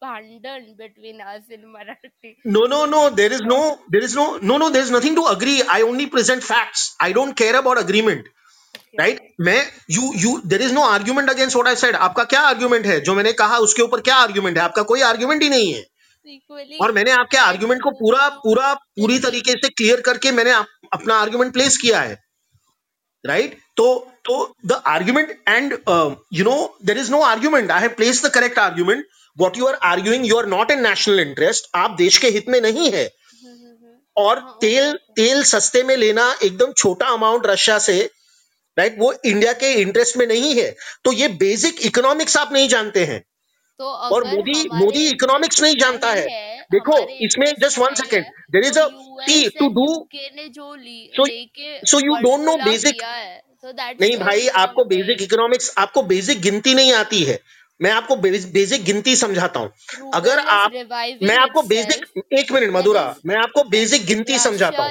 pandan between us in marathi no, no, no, there is no, there is no, no, no, there's nothing to agree. I only present facts. I don't care about agreement, right? मैं you you there is no argument against what I said आपका क्या argument है? जो मैंने कहा उसके ऊपर क्या आर्ग्यूमेंट है? आपका कोई आर्ग्यूमेंट ही नहीं है। Equally और मैंने आपके आर्ग्यूमेंट को पूरा पूरा पूरी तरीके से क्लियर करके मैंने आप, अपना आर्ग्यूमेंट प्लेस किया है। राइट तो तो the argument and you know there is no argument I have place the correct argument what you are arguing you are not in national interest आप देश के हित में नहीं है। हम्म, हम्म, हम्म. और हाँ तेल तेल सस्ते में लेना एकदम छोटा अमाउंट रशिया से राइट वो इंडिया के इंटरेस्ट में नहीं है। तो ये बेसिक इकोनॉमिक्स आप नहीं जानते हैं। तो और मोदी मोदी इकोनॉमिक्स नहीं जानता है। है देखो इसमें just one second there is तो अ टू डू जो so so you don't know basic नहीं भाई आपको बेसिक इकोनॉमिक्स आपको बेसिक गिनती नहीं आती है। मैं आपको बेसिक गिनती समझाता हूँ। अगर आप मैं आपको बेसिक एक मिनट मधुरा। मैं आपको बेसिक गिनती समझाता हूँ।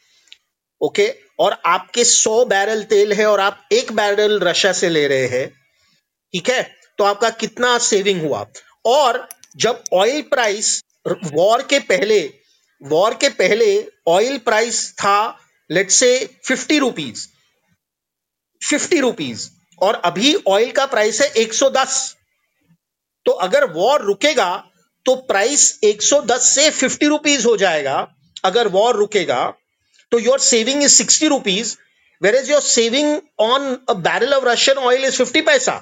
ओके और आपके 100 बैरल तेल है और आप एक बैरल रशिया से ले रहे हैं। ठीक है? तो आपका कितना सेविंग हुआ? और जब ऑयल प्राइस वॉर के पहले वॉर के पहले ऑयल प्राइस था let say fifty rupees fifty rupees और अभी ऑयल का प्राइस है 110 तो अगर वॉर रुकेगा तो प्राइस 110 से 50 रुपीज़ हो जाएगा। अगर वॉर रुकेगा तो your saving is 60 rupees where is your saving on a barrel of Russian oil is 50 paisa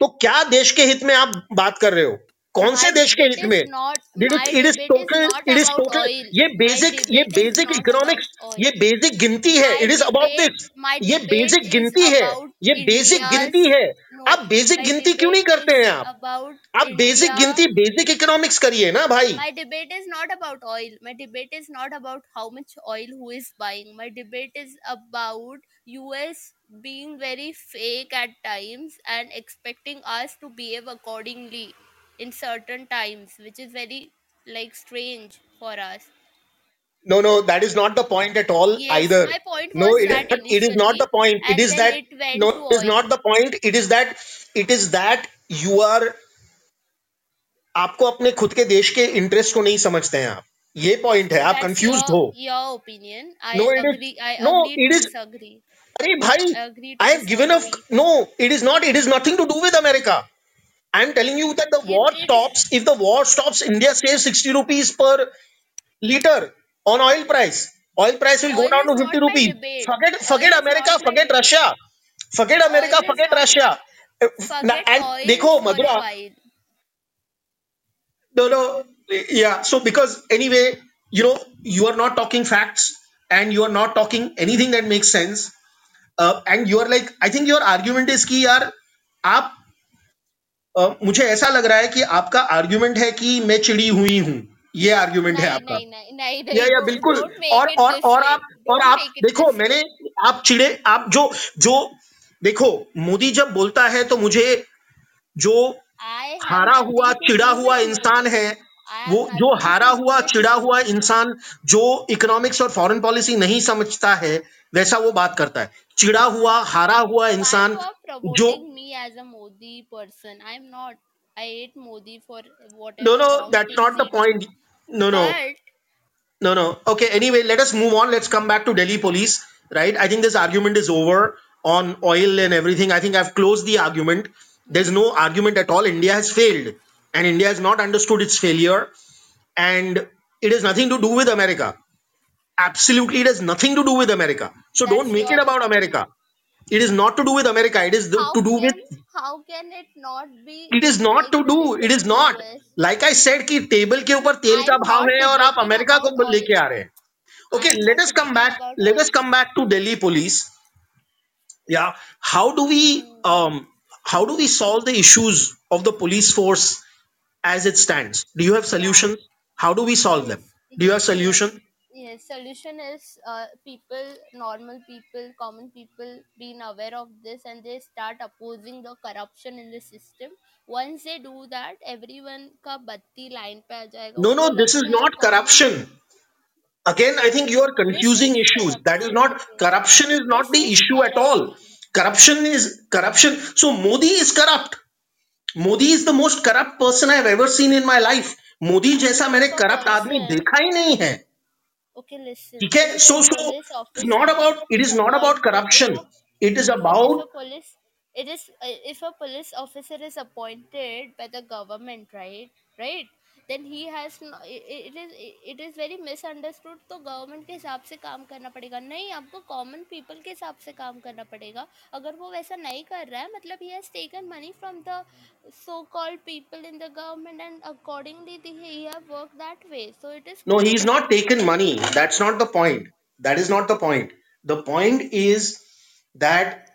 तो क्या देश के हित में आप बात कर रहे हो? कौन से देश के हित में? ये आप बेसिक गिनती क्यों नहीं करते हैं आप? आप बेसिक गिनती बेसिक इकोनॉमिक्स करिए ना भाई। My debate is not about oil my debate is not about how much oil who is buying my debate is about US being very fake at times and expecting us to behave accordingly in certain times, which is very like strange for us. No, no, that is not the point at all Yes, either. my point No, was it, that it is not initially, the point. It and is then that it went no, to it is oil. not the point. It is that it is that you are आपको अपने खुद के देश के interest को नहीं समझते हैं आप ये पॉइंट है So आप that's your हो your opinion. I No, agree. No, agree to is- disagree. अरे भाई I agree to disagree. no. It is not. It is nothing to do with America. I am telling you that the It- war it- stops. If the war stops, India saves sixty rupees per liter on oil price. Oil price will go Oil down to is fifty not my rupees. debate. Forget Oil forget is America. not my Forget debate. Russia. Forget America. Oil is Forget not- Russia. Uh, Forget and oil देखो for a Mathura while. no no yeah so because anyway you know you are not talking facts and you are not talking anything that makes sense uh, and you are like i think your argument is कि यार मुझे ऐसा लग रहा है कि आपका argument है कि मैं चिड़ी हुई हूँ ये आर्ग्यूमेंट है नहीं आपका नहीं नहीं नहीं या नहीं या बिल्कुल और और और. आप और आप देखो. मैंने आप चिड़े आप जो जो देखो मोदी जब बोलता है तो मुझे जो हारा हुआ चिड़ा हुआ इंसान है वो जो हारा हुआ चिड़ा हुआ इंसान जो इकोनॉमिक्स और फॉरेन पॉलिसी नहीं समझता है वैसा वो बात करता है चिड़ा हुआ हारा हुआ Why इंसान you are जो promoting me as a Modi person? I'm not. I hate Modi for whatever no no wrong that's things not the he did. point no no But No, no. Okay. Anyway, let us move on. Let's come back to Delhi police. Right. I think this argument is over on oil and everything. I think I've closed the argument. There's no argument at all. India has failed, and India has not understood its failure, and it has nothing to do with America. Absolutely, it has nothing to do with America. So That's don't make it your about opinion. America. It is not to do with America. It is the, how to do can with how can it not be it is not like to do related it is to not US? like i said कि table के ऊपर तेल का I'm भाव not है और आप debating America about को oil. लेके आ रहे हैं okay I'm let not us come debating back about let us oil. come back to delhi police yeah how do we um how do we solve the issues of the police force as it stands do you have solutions how do we solve them Yes, do you have yes, solution Yes. Solution is uh, people, normal people, common people being aware of this and they start opposing the corruption in the system. Once they do that, everyone का बत्ती line पे आ जाएगा. no no this is not corruption again i think you are This confusing is issues that is corruption. not corruption is not This the is issue at all corruption. corruption is corruption so modi is corrupt Modi is the most corrupt person I ever seen in my life Modi जैसा मैंने a corrupt आदमी person, देखा ही नहीं है okay, listen. ठीक है If so a so police it's not officer about it is is not about appointed, if corruption a it is if a, if about a police it is uh, if a police officer is appointed by the government right right Then he has no, it, it is it is very misunderstood तो government के हिसाब से काम करना पड़ेगा नहीं आपको common people के हिसाब से काम करना पड़ेगा अगर वो वैसा नहीं कर रहा है मतलब he has taken money from the so called people in the government and accordingly the, he have worked that way so it is No, he's not corruption taken money. That's not the point. That is not the point. The point is that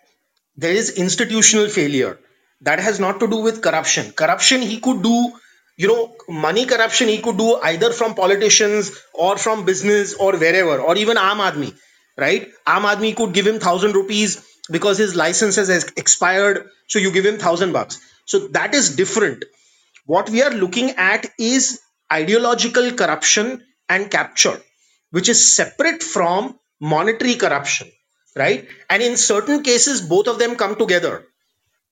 there is institutional failure. That has not to do with corruption. Corruption he could do, you know, money corruption he could do either from politicians or from business or wherever, or even Aam Aadmi, right? Aam Aadmi could give him thousand rupees because his license has ex- expired, so you give him thousand bucks. So that is different. What we are looking at is ideological corruption and capture which is separate from monetary corruption right? And in certain cases both of them come together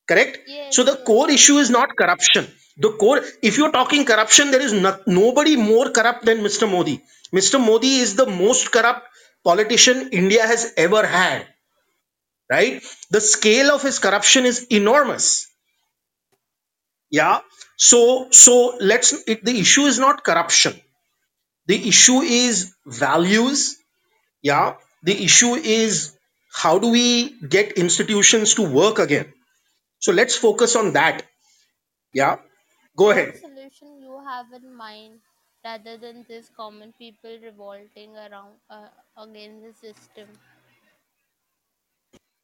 correct? Yes so the yes. core issue is not corruption the core if you're talking corruption there is not, nobody more corrupt than mr modi. Mr modi is the most corrupt politician india has ever had right? The scale of his corruption is enormous. Yeah? So so let's it, the issue is not corruption. The issue is values. Yeah? The issue is how do we get institutions to work again? So let's focus on that. Yeah go what ahead solution you have in mind rather than this common people revolting around uh, against the system?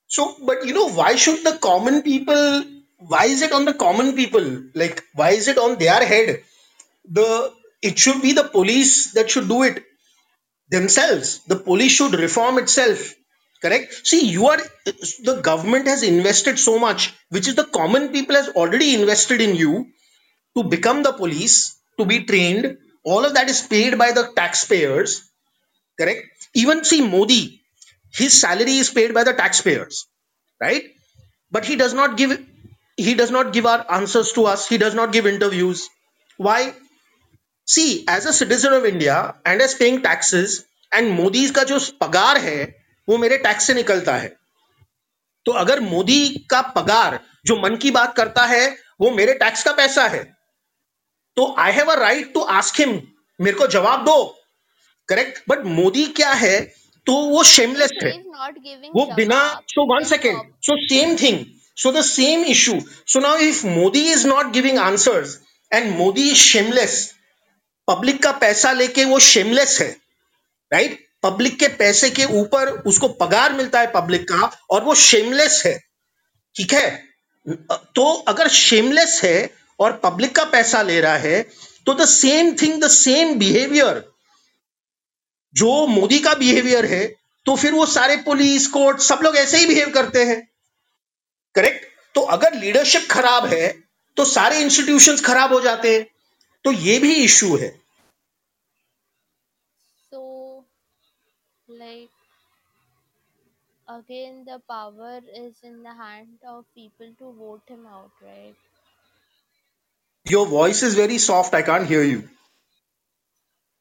So but you know why should the common people why is it on the common people? Like why is it on their head? The it should be the police that should do it themselves. The police should reform itself. Correct? See you are the government has invested so much which is the common people has already invested in you to become the police to be trained all of that is paid by the taxpayers correct even see modi his salary is paid by the taxpayers right but he does not give he does not give our answers to us he does not give interviews why see as a citizen of india and as paying taxes and Modi का जो पगार है वो मेरे tax से निकलता है तो अगर मोदी का पगार जो मन की बात करता है वो मेरे टैक्स का पैसा है तो I have a right to ask him मेरे को जवाब दो। करेक्ट बट मोदी क्या है? तो वो शेमलेस है। वो बिना so one second so same thing so the same issue so now if Modi is not giving answers and Modi is shameless public का पैसा लेके वो शेमलेस है राइट right? पब्लिक के पैसे के ऊपर उसको पगार मिलता है पब्लिक का और वो शेमलेस है। ठीक है? तो अगर शेमलेस है और पब्लिक का पैसा ले रहा है तो the same thing the same behaviour जो मोदी का बिहेवियर है तो फिर वो सारे पुलिस कोर्ट सब लोग ऐसे ही बिहेव करते हैं। करेक्ट तो अगर लीडरशिप खराब है तो सारे इंस्टीट्यूशंस खराब हो जाते हैं। तो ये भी इश्यू है। So like again the power is in the hand of people to vote him out, right? Your voice is very soft. I can't hear you.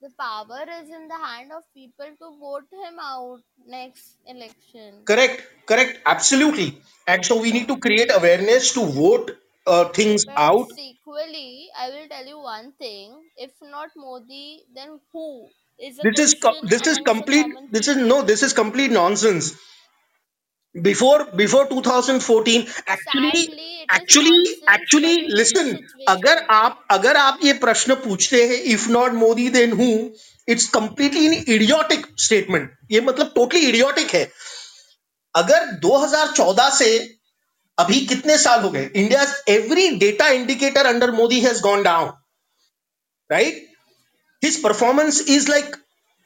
The power is in the hand of people to vote him out next election. Correct, correct, absolutely. And so we need to create awareness to vote uh, things But out. Equally, I will tell you one thing if not Modi, then who is This is com- this is complete. This is no. This is complete nonsense. Before before 2014 actually Sadly, actually actually but it is listen. अगर आप अगर आप ये प्रश्न पूछते हैं if not Modi then who it's completely in idiotic statement ये मतलब टोटली इडियोटिक है अगर 2014 से अभी कितने साल हो गए India every data indicator under Modi has gone down right his performance is like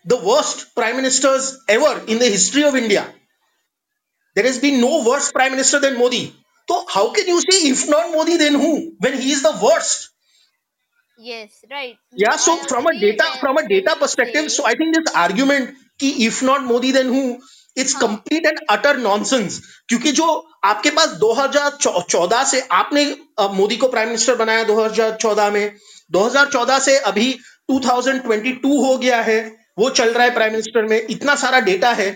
the worst prime ministers ever in the history of India. There has been no worse prime minister than Modi. So how can you say if not Modi then who when he is the worst? Yes, right. Yeah. So I from a agree data when from a data you perspective, say so I think this argument कि if not Modi then who it's हाँ complete and utter nonsense क्योंकि जो आपके पास 2014 से आपने अ, मोदी को prime minister बनाया 2014 में 2014 से अभी 2022 हो गया है वो चल रहा है प्राइम मिनिस्टर में इतना सारा डेटा है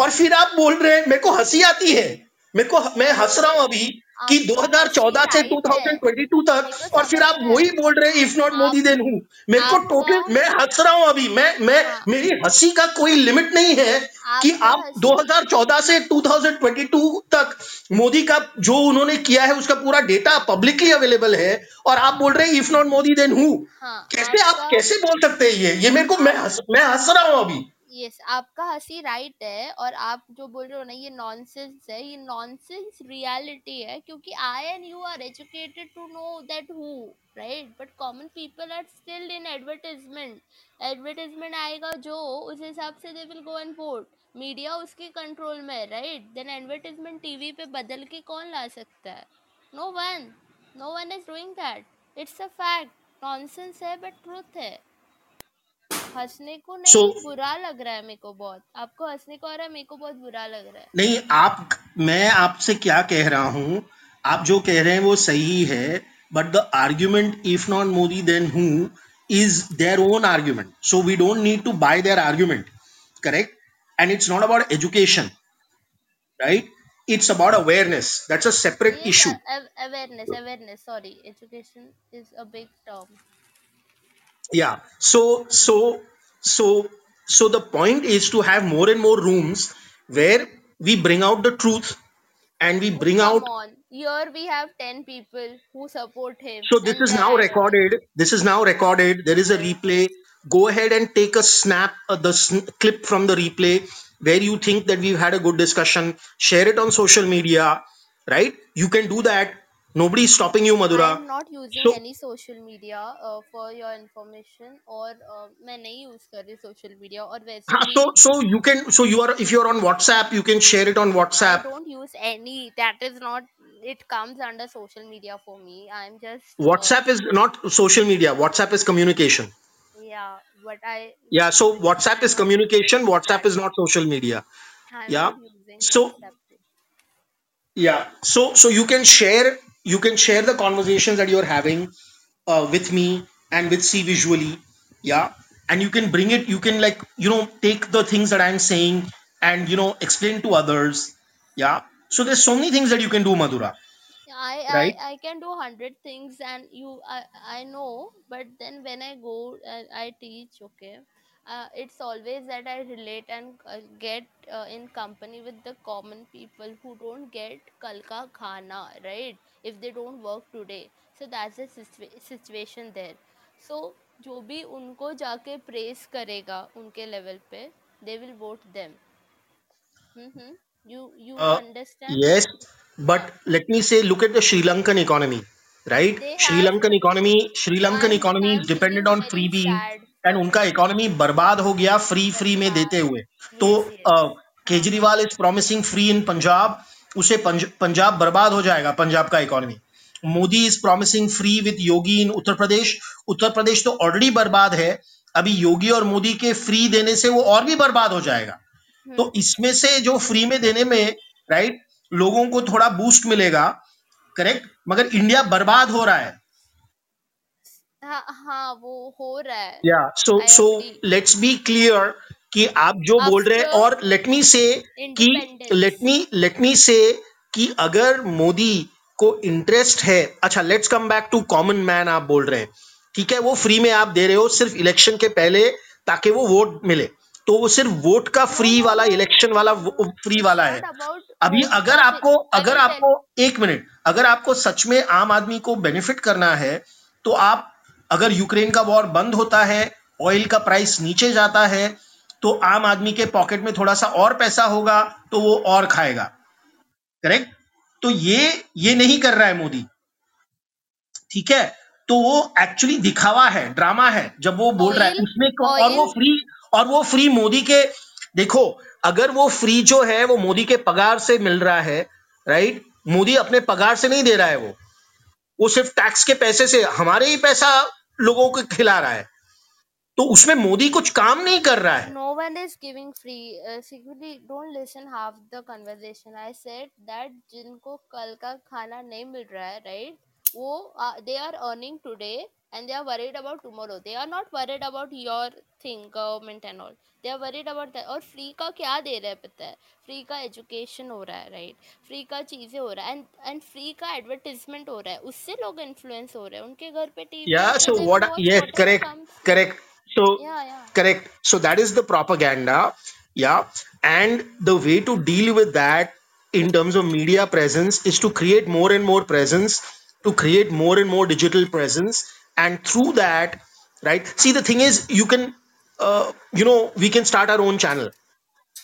और फिर आप बोल रहे हैं मेरे को हँसी आती है। मेरे को मैं हंस रहा हूँ अभी कि आपका हँसी 2014 से राइट है 2022 तक और फिर आप वही बोल रहे हैं इफ़ नॉट मोदी देन हूँ? मेरे को टोटल मैं हंस रहा हूँ अभी। मैं मैं हाँ। मेरी हँसी का कोई लिमिट नहीं है कि आप हँसी। 2014 से 2022 तक मोदी का जो उन्होंने किया है उसका पूरा डेटा पब्लिकली अवेलेबल है और आप बोल रहे हैं if not Modi then who? हाँ कैसे आप कैसे बोल सकते हैं ये? ये मेरे को मैं मैं हंस रहा हूँ अभी। यस आपका हँसी राइट है और आप जो बोल रहे हो ना, ये नॉनसेंस है, ये नॉनसेंस रियलिटी है क्योंकि I and you are educated to know that who right but common people are still in advertisement advertisement आएगा जो, उस हिसाब से they will go and vote media उसके कंट्रोल में है राइट देन एडवर्टाइजमेंट टीवी पे बदल के कौन ला सकता है? No one no one is doing that it's a fact nonsense है बट ट्रूथ है. हंसने को नहीं so, बुरा लग रहा है मेरे को बहुत। आपको हंसने को आ रहा है मेरे को बहुत बुरा लग रहा है। नहीं आप मैं आपसे क्या कह रहा हूँ आप जो कह रहे हैं वो सही है but the argument if not Modi then who is their own argument so we don't need to buy their argument correct and it's not about education right it's about awareness that's a separate issue awareness awareness sorry education is a big term yeah. So so so so the point is to have more and more rooms where we bring out the truth and we bring come out on. Here we have 10 people who support him so this and is now recorded. This is now recorded. There is a replay. Go ahead and take a snap uh, the sn- clip from the replay where you think that we've had a good discussion. Share it on social media right? You can do that Nobody is stopping you, Madhura. I'm not using So, any social media uh, for your information or uh, मैं use social media or. so so you can so you are if you are on WhatsApp, you can share it on I WhatsApp. don't use any. That is not. It comes under social media for me. I'm just uh, WhatsApp is not social media. WhatsApp is communication. yeah. But I Yeah, so WhatsApp is communication. WhatsApp is not social media. I'm Yeah. not using So WhatsApp. yeah, so so you can share you can share the conversations that you're having uh, with me and with c visually yeah? And you can bring it you can like you know take the things that i'm saying and you know explain to others yeah? So there's so many things that you can do madhura. Yeah, I, right? I I can do hundred things and you I I know, but then when I go and I teach, okay, uh, it's always that I relate and uh, get uh, in company with the common people who don't get kal ka khana, right? If they don't work today so that's the situation there so जो भी उनको जाके press करेगा उनके level पे they will vote them you you understand yes but let me say look at the Sri Lankan economy right Sri Lankan economy Sri Lankan economy depended on freebie and उनका economy बर्बाद हो गया free free में देते हुए। तो Kejriwal is promising free in Punjab उसे पंज, पंजाब बर्बाद हो जाएगा पंजाब का economy Modi is promising free with Yogi in Uttar Pradesh Uttar Pradesh तो ऑलरेडी बर्बाद है. अभी योगी और मोदी के फ्री देने से वो और भी बर्बाद हो जाएगा. तो हम्म इसमें से जो फ्री में देने में राइट लोगों को थोड़ा बूस्ट मिलेगा. करेक्ट मगर इंडिया बर्बाद हो रहा है. हाँ हाँ वो हो रहा है. या so so let's be clear कि आप जो बोल रहे हैं और लेट मी से कि independence. Let me let me say कि अगर मोदी को इंटरेस्ट है अच्छा let's come back to common man आप बोल रहे हैं ठीक है वो फ्री में आप दे रहे हो सिर्फ़ इलेक्शन के पहले ताकि वो वोट मिले तो वो सिर्फ़ वोट का फ्री no, वाला no, इलेक्शन वाला. फ्री It's वाला है about अभी vote अगर आपको. I अगर will tell आपको एक मिनट अगर आपको सच में आम आदमी को बेनिफिट करना है तो आप अगर यूक्रेन का वॉर बंद होता है ऑयल का प्राइस नीचे जाता है तो आम आदमी के पॉकेट में थोड़ा सा और पैसा होगा तो वो और खाएगा। करेक्ट? तो ये ये नहीं कर रहा है मोदी। ठीक है? तो वो एक्चुअली दिखावा है ड्रामा है जब वो बोल रहा है। उसमें को- और वो फ्री और वो फ्री मोदी के देखो अगर वो फ्री जो है वो मोदी के पगार से मिल रहा है राइट मोदी अपने पगार से नहीं दे रहा है वो। वो सिर्फ़ टैक्स के पैसे से हमारे ही पैसा लोगों को खिला रहा है। तो उसमें मोदी कुछ काम नहीं कर रहा है। No one is giving free security don't listen half the conversation I said that जिनको कल का खाना नहीं मिल रहा है राइट वो they are earning today and they are worried about tomorrow they are not worried about your thing government and all they are worried about that और free का क्या दे रहा है पता है? फ्री का एजुकेशन हो रहा है राइट फ्री का चीज़ें हो रहा है एंड एंड फ्री का एडवर्टीजमेंट हो रहा है। उससे लोग इन्फ्लुएंस हो रहे हैं। उनके घर पे टीवी या so what yes correct correct will watch Yes, whatever correct, comes correct. So yeah yeah correct. So that is the propaganda. Yeah, and the way to deal with that in terms of media presence is to create more and more presence, to create more and more digital presence, and through that, right? See, the thing is, you can, uh, you know, we can start our own channel.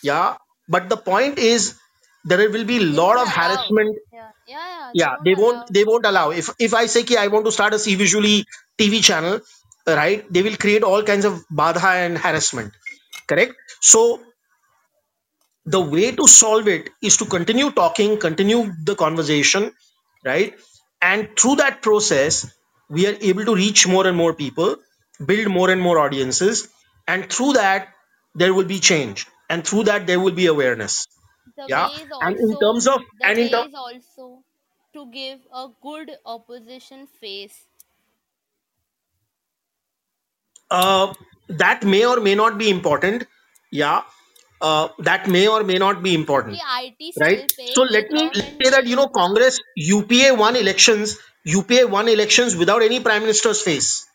Yeah, but the point is, there will be a they lot won't of allow harassment yeah yeah yeah yeah they they won't won't allow they won't allow if if i say ki i want to start a c visually tv channel right? They will create all kinds of badha and harassment. Correct? So the way to solve it is to continue talking continue the conversation right? And through that process we are able to reach more and more people build more and more audiences and through that there will be change. And through that there will be awareness. The yeah? way is and in also terms of the and in way terms is also to give a good opposition face uh, that may or may not be important yeah uh, that may or may not be important IT right sale पे so ये let me let's say ने that you know congress upa won elections upa won elections without any prime minister's face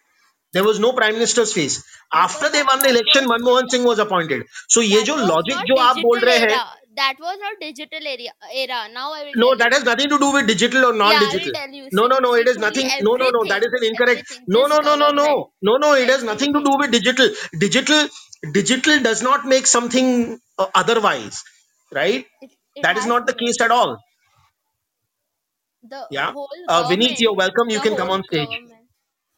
there was no prime minister's face after because they that, won the that election was manmohan singh was appointed so ये that जो was logic not जो आप बोल digital रहे हैं era that was our digital area era. Now I will no tell that you. has nothing to do with digital or yeah I will non-digital. tell you. No no no it is nothing no no no that everything an incorrect everything no no no no no. no no it has nothing to everything do with digital. Digital digital does not make something uh, otherwise right? It, it that is has not to the make case at all. The Yeah. whole Uh, Vineet, you're government welcome. You the can come whole on stage. government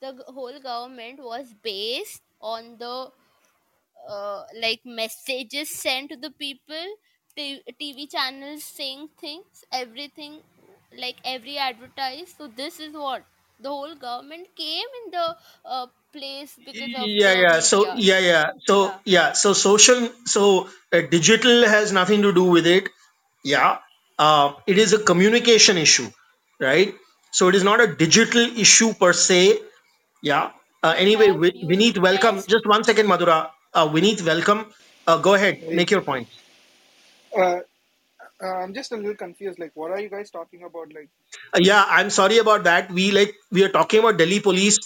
the g- whole government was based on the uh, like messages sent to the people t- tv channels saying things everything like every advertise so this is what the whole government came in the uh, place because of Yeah, the yeah. So, media yeah, yeah. So, yeah yeah. So, social, so uh, digital has nothing to do with it. Yeah. Uh, it is a communication issue, right? So, it is not a digital issue per se. Yeah. Uh, we anyway, have Vi- used Vineet, welcome. best Just one second, Madhura. Uh, Vineet, welcome. Uh, go ahead. Make your point. Uh, uh, I'm just a little confused. Like, what are you guys talking about? Like, Uh, yeah, I'm sorry about that. We like we are talking about Delhi police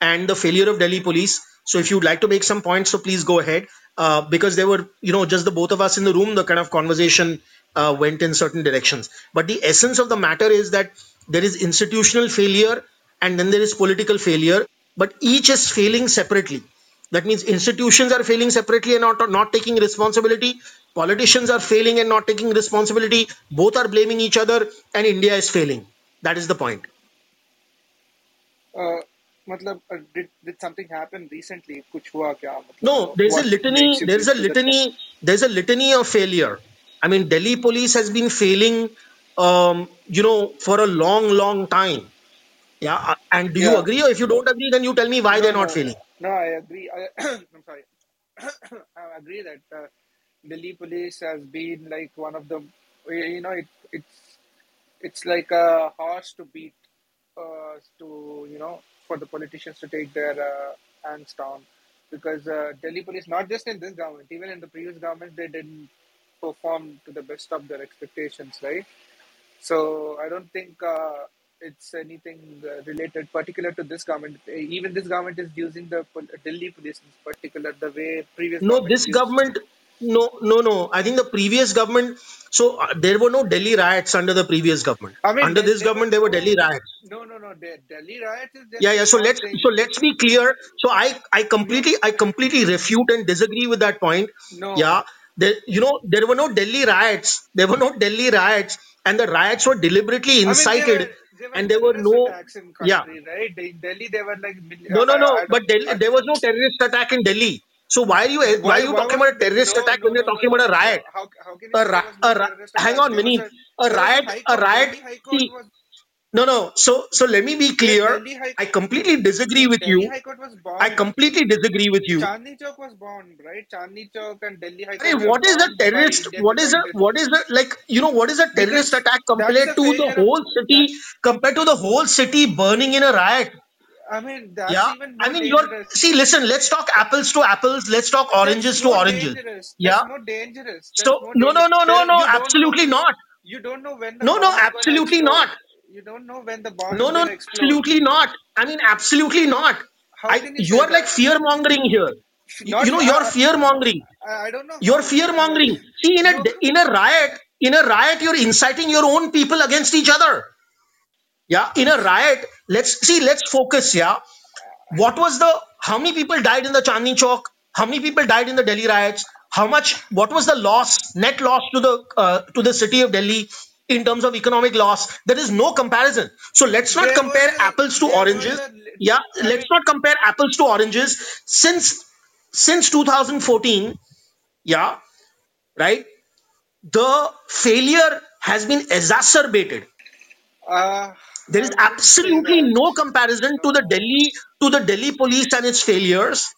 and the failure of Delhi police. So if you'd like to make some points, so please go ahead. Uh, because there were, you know, just the both of us in the room, the kind of conversation uh, went in certain directions. But the essence of the matter is that there is institutional failure and then there is political failure, but each is failing separately. That means institutions are failing separately and not, not taking responsibility. Politicians are failing and not taking responsibility. Both are blaming each other, and India is failing. That is the point. uh, matlab, uh, did did something happen recently? कुछ हुआ क्या? मतलब, No, uh, there's a what litany. makes you There's feel a to that? litany. There's a litany of failure. I mean, Delhi police has been failing, um, you know, for a long, long time. Yeah. uh, And do you Yeah. agree, or if you don't agree, then you tell me why No, they're not no, failing. no. I agree. I, [coughs] I'm sorry. [coughs] I agree that uh, Delhi police has been like one of the, you know, it, it's it's like a horse to beat, uh, to you know, for the politicians to take their uh, hands down, because uh, Delhi police, not just in this government, even in the previous government, they didn't perform to the best of their expectations, right? So I don't think uh, it's anything uh, related particular to this government. Even this government is using the Delhi police in particular the way previous No, this government, no, no, no. I think the previous government. So uh, there were no Delhi riots under the previous government. I mean, Under there, this there government, there were Delhi no, riots. no, no, no. The Delhi riots is just Yeah, yeah. So one let's thing. so let's be clear. So I I completely I completely refute and disagree with that point. no. Yeah, there you know there were no Delhi riots. There were no Delhi riots, and the riots were deliberately I mean, there incited, were there were and there were terrorist no attacks in yeah country, right? In Delhi, there were like mil- no uh, no I, no. I But don't. Delhi, I, there was no terrorist attack in Delhi. So why are you why why are you why talking was about a terrorist no attack no when you're no talking no about a no riot? how how can you A, say there ri- was no a, ri- terrorist hang attack on, there was Vineet. a A there was a riot, high a court riot. Delhi High Court See, was no, no. So, so let me be De- clear. Delhi High I completely disagree with Delhi you. High Court was I bombed completely disagree with you. Chandni Chowk was bombed right Chandni Chowk and Delhi High Court were what is a bombed by terrorist? Indian What is a what is a like you know what is a terrorist because attack that's compared the to the failure of whole city that's compared to the whole city burning in a riot? I mean that's Yeah, I mean you're see. Listen, let's talk apples to apples. Let's talk oranges to oranges. dangerous Yeah. more dangerous that's So no, no, no, no, no. don't know Absolutely not. you don't know when No, no, bomb is going to absolutely not. you don't know when the bomb No, no, no, absolutely not. I mean, absolutely not. I you are like fear mongering here. You, not you know, you're fear mongering. I, I don't know You're fear uh, mongering. See, in a in a riot, in a riot, you're inciting your own people against each other. Yeah, in a riot, let's see, let's focus. Yeah, what was the how many people died in the Chandni Chowk? How many people died in the Delhi riots? How much? What was the loss, net loss to the uh, to the city of Delhi in terms of economic loss? There is no comparison. So let's not there compare was a apples to there was oranges. a Yeah, I let's mean not compare apples to oranges. Since since 2014, yeah, right. The failure has been exacerbated uh, there is absolutely no comparison to the delhi to the delhi police and its failures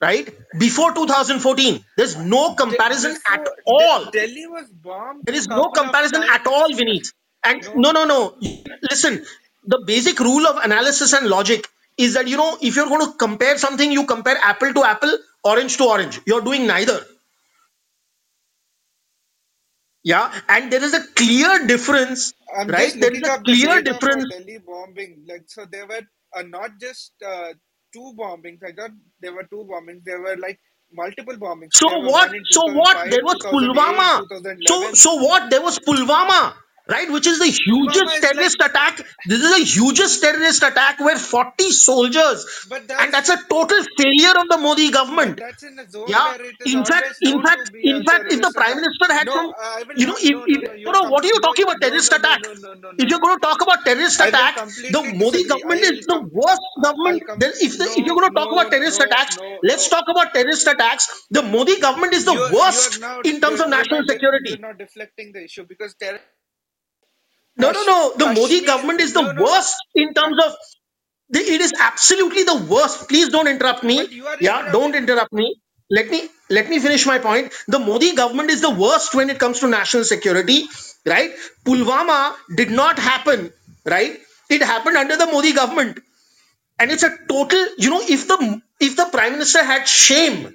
right? Before 2014 there's no De- comparison at before all. Delhi was bombed there is no couple of comparison at times all vineet. And no. no no no. Listen the basic rule of analysis and logic is that you know if you're going to compare something you compare apple to apple orange to orange. You're doing neither. Yeah? And there is a clear difference I'm right there is a clear difference Delhi bombing. Like, so there were uh, not just uh, two bombings. I thought there were two bombings. There were like multiple bombings. So what? So what? There was Pulwama. So so what? There was Pulwama. Right? Which is the hugest is like, terrorist attack. This is the hugest terrorist attack where 40 soldiers, but and that's that's a total failure of the Modi but government. that's in a zone Yeah. where it is In fact, always in known fact, to be a in fact, if the terrorist prime attack. minister had No, some, I will you know, not. if, No, no, if no. You're what are you talking about no, terrorist no, no, attack? no, no, no, If no. you're going to talk about terrorist I will attack, the completely Modi disagree. government is the worst I'll government. if the, if you're no, going to talk no, about terrorist no, attacks, no, let's no. talk about terrorist attacks. The Modi government is the You're you're worst now in terms you're, of you're national not de- security. you're not deflecting the issue because terror No, no, Kash- no. The Modi Kashmir. government is the No, no, worst in terms of. the- It is absolutely the worst. Please don't interrupt me. You are Yeah, don't interrupting. interrupt me. Let me let me finish my point. The Modi government is the worst when it comes to national security, right? Pulwama did not happen, right? It happened under the Modi government, and it's a total. You know, if the if the prime minister had shame,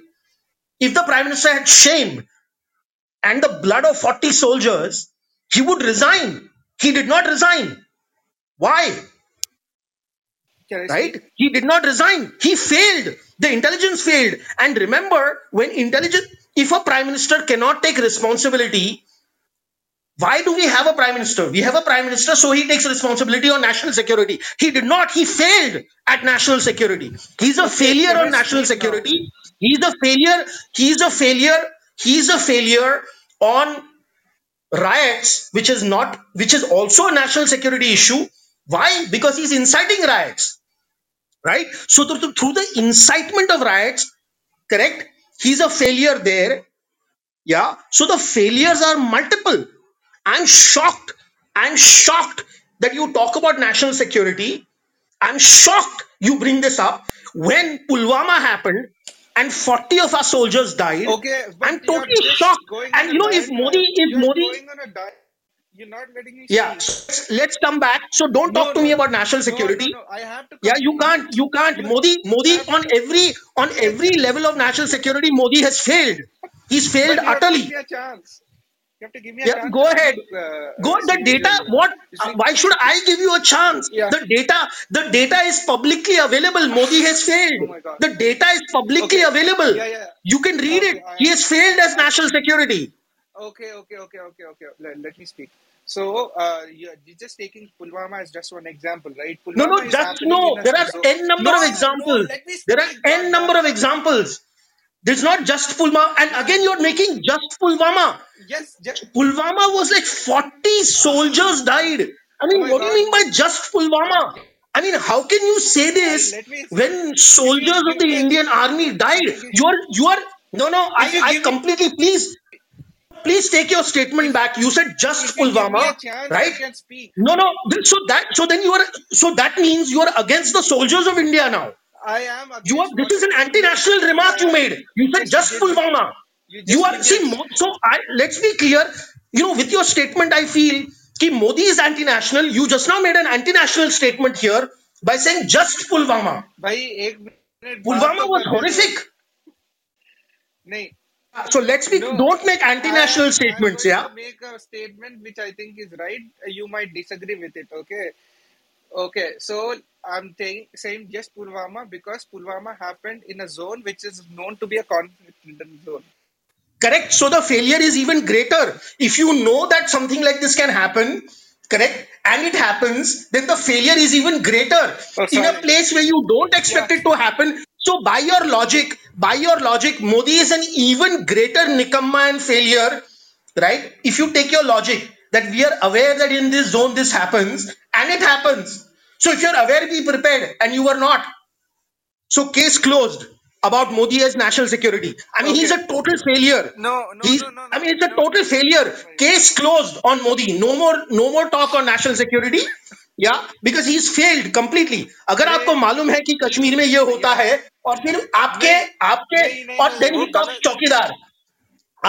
if the prime minister had shame and the blood of forty soldiers, he would resign. He did not resign. Why? Right? He did not resign. He failed. The intelligence failed. And remember, when intelligence, if a prime minister cannot take responsibility, why do we have a prime minister? We have a prime minister, so he takes responsibility on national security. He did not. He failed at national security. He's a failure on national security. He's a failure. He's a failure. He's a failure on riots, which is not, which is also a national security issue. Why? Because he's inciting riots right? So through, through the incitement of riots, correct? He's a failure there. Yeah. So the failures are multiple. I'm shocked. I'm shocked that you talk about national security. I'm shocked you bring this up when Pulwama happened and 40 of our soldiers died. Okay, I'm totally shocked. And you know, if. Modi, if Modi, going on a diet. You're not letting me yeah, so let's come back. So don't No, talk to no, me about national security. no. I have to. Yeah, you can't, you can't. Modi, Modi on every on every level of national security, Modi has failed. He's failed But you have to give utterly. Me a chance. You have to give me a Yeah, chance go ahead. uh, Go uh, the data. What? Uh, Why should I give you a chance? yeah. The data, the data is publicly available. Modi has Oh failed. God. The data is publicly Okay. available. Yeah, yeah. You can read Okay, it. I He has failed as national security. Okay, okay, okay, okay, okay. Let, let me speak. So, uh, you're just taking Pulwama as just one example, right? No, no, just no. There are n number No, of examples. me There are n number of examples. There's not just Pulwama. And again, you're making just Pulwama. Yes, just, Pulwama was like 40 soldiers died. I oh mean, my what do you mean by just Pulwama? I mean, how can you say this me, when soldiers of the me, Indian army died? you, are, you are, no, no, I, I give me, completely, please, please take your statement back. You said just if you give me a Pulwama, I right? can speak. No, no. So that, so then you are, so that means you are against the soldiers of India now. I am You are, against this is an whatever you anti-national think remark I you am. made. You said Yes, you just did, but Pulwama. you You just are, see, begin. Mo- so I, let's be clear. You know, with your statement, I feel कि Modi is anti-national. You just now made an anti-national statement here by saying just Pulwama. भाई एक minute बात Pulwama तो was करने दो horrific. नहीं So let's be, No, don't make I anti-national am, I'm statements, going yeah? to make a statement which I think is right. You might disagree with it, okay? Okay, so I'm saying, saying just Pulwama because Pulwama happened in a zone which is known to be a conflict-ridden zone. Correct. So the failure is even greater. If you know that something like this can happen, correct, and it happens, then the failure is even greater Oh, in a place where you don't expect Yeah. it to happen. So by your logic, by your logic, Modi is an even greater nikamma and failure, right? If you take your logic that we are aware that in this zone this happens, and it happens. So if you're aware, be prepared, and you are not. So case closed about Modi as national security. I mean, okay. he's a total failure. No, no, He's, no, no, I mean, it's a no. total failure. Right. Case closed on Modi. No more, no more talk on national security. Yeah, because he's failed completely. अगर आपको मालूम है कि कश्मीर में ये होता है और फिर आपके आपके और देन ही टॉक्स गलत चौकीदार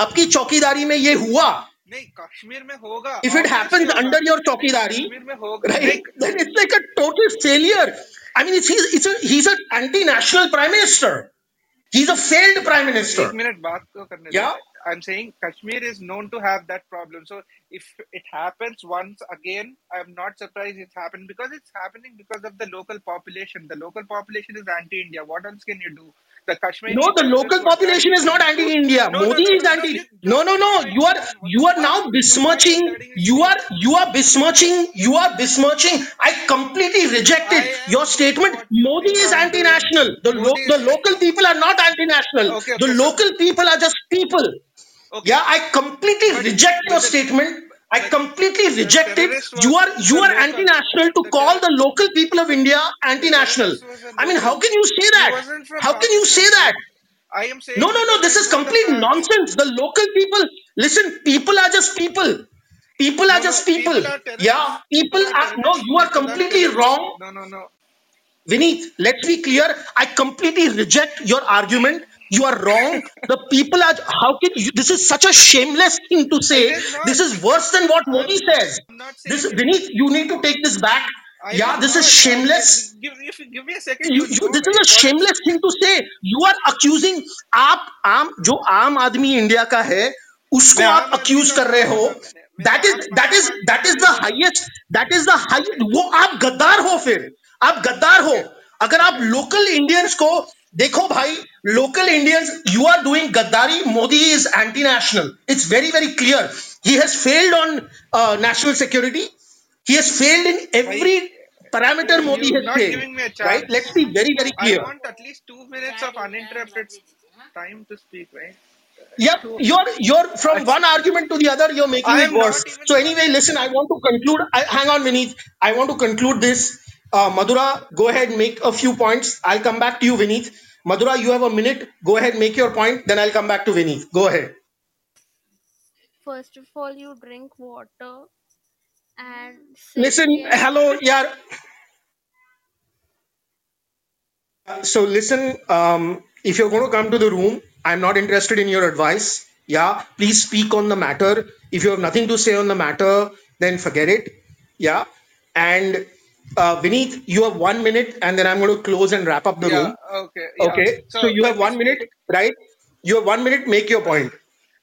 आपकी चौकीदारी में ये हुआ नहीं कश्मीर में होगा if it ऑब्वियसली happens होगा under your नहीं chokidari, कश्मीर में होगा नहीं right, then it's like a total failure. I mean, it's he's it's a he's an anti-national prime minister. He's a failed prime एक minister. मिनट बात को करने दो Yeah. I'm saying Kashmir is known to have that problem. So if it happens once again, I'm not surprised it's happened because it's happening because of the local population. The local population is anti-India. What else can you do? The Kashmiri. No, the local population is not anti-India. No, Modi no, is no, anti. No, no, no. You are you are now besmirching. You are you are besmirching. You are besmirching. I completely reject it. Am Your statement. Modi is anti-national. The lo- the is- local people are not anti-national. Okay, The okay, local people are just people. Okay. Yeah, I completely But- reject but your the- statement. I completely reject it. terrorist was You are you are local- anti-national to the call terror- the local people of India anti-national. terrorist was a I mean, local- how can you say He that? wasn't from How can you say Pakistan. that? I am saying No, no, no. This is the complete fact. nonsense. The local people, listen, people are just people. People are No, no, just people. people are. Yeah, people People are are. No, terrorists. you are People are completely terrorists. wrong. No, no, no. Vineet, let's be clear. I completely reject your argument. You are wrong. The people are. How can you? This is such a shameless thing to say. Is not. This is worse than what Modi says. This, it. Vineet, you need to take this back. I Yeah, this is shameless. Give, you give me a second. you, you, this is a shameless thing to say you are accusing आप आम जो आम आदमी India का है उसको मैं आप आम आदमी अक्यूज का कर रहे हो मैं- मैं that is um- that is um- that is the highest that is the high वो आप गद्दार हो फिर आप गद्दार हो अगर आप लोकल इंडियंस को देखो भाई local Indians, you are doing Gaddari. Modi is anti-national. It's very, very clear. He has failed on uh, national security. He has failed in every parameter. You Modi has not. Giving me a chance. Right? Let's be very, very clear. I want at least two minutes of uninterrupted time to speak. Right? Yep, so, you're you're from I, one argument to the other. You're making it worse. So anyway, listen. I want to conclude. I, hang on, Vineet. I want to conclude this uh, Madhura, go ahead, make a few points. I'll come back to you, Vineet. Madhura, you have a minute. Go ahead, make your point. Then I'll come back to Vineet. Go ahead. First of all, you drink water, and Listen, hello, yeah. So listen, um, if you're going to come to the room, I'm not interested in your advice. Yeah, please speak on the matter. If you have nothing to say on the matter, then forget it. Yeah, and uh, Vineet, you have one minute, and then I'm going to close and wrap up the yeah. room. Okay. Yeah. Okay, so, you let have me one speak. minute, right? You have one minute. Make your point.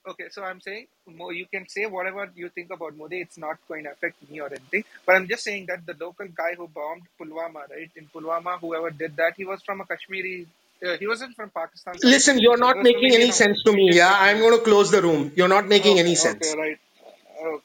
Okay, so I'm saying Mo- you can say whatever you think about Modi. It's not going to affect me or anything. But I'm just saying that the local guy who bombed Pulwama, right? In Pulwama, whoever did that, he was from a Kashmiri. Uh, he wasn't from Pakistan. Listen, you're He not was from making any Indian- sense to me. Yeah, I'm going to close the room. You're not making any Okay, sense. Okay, right.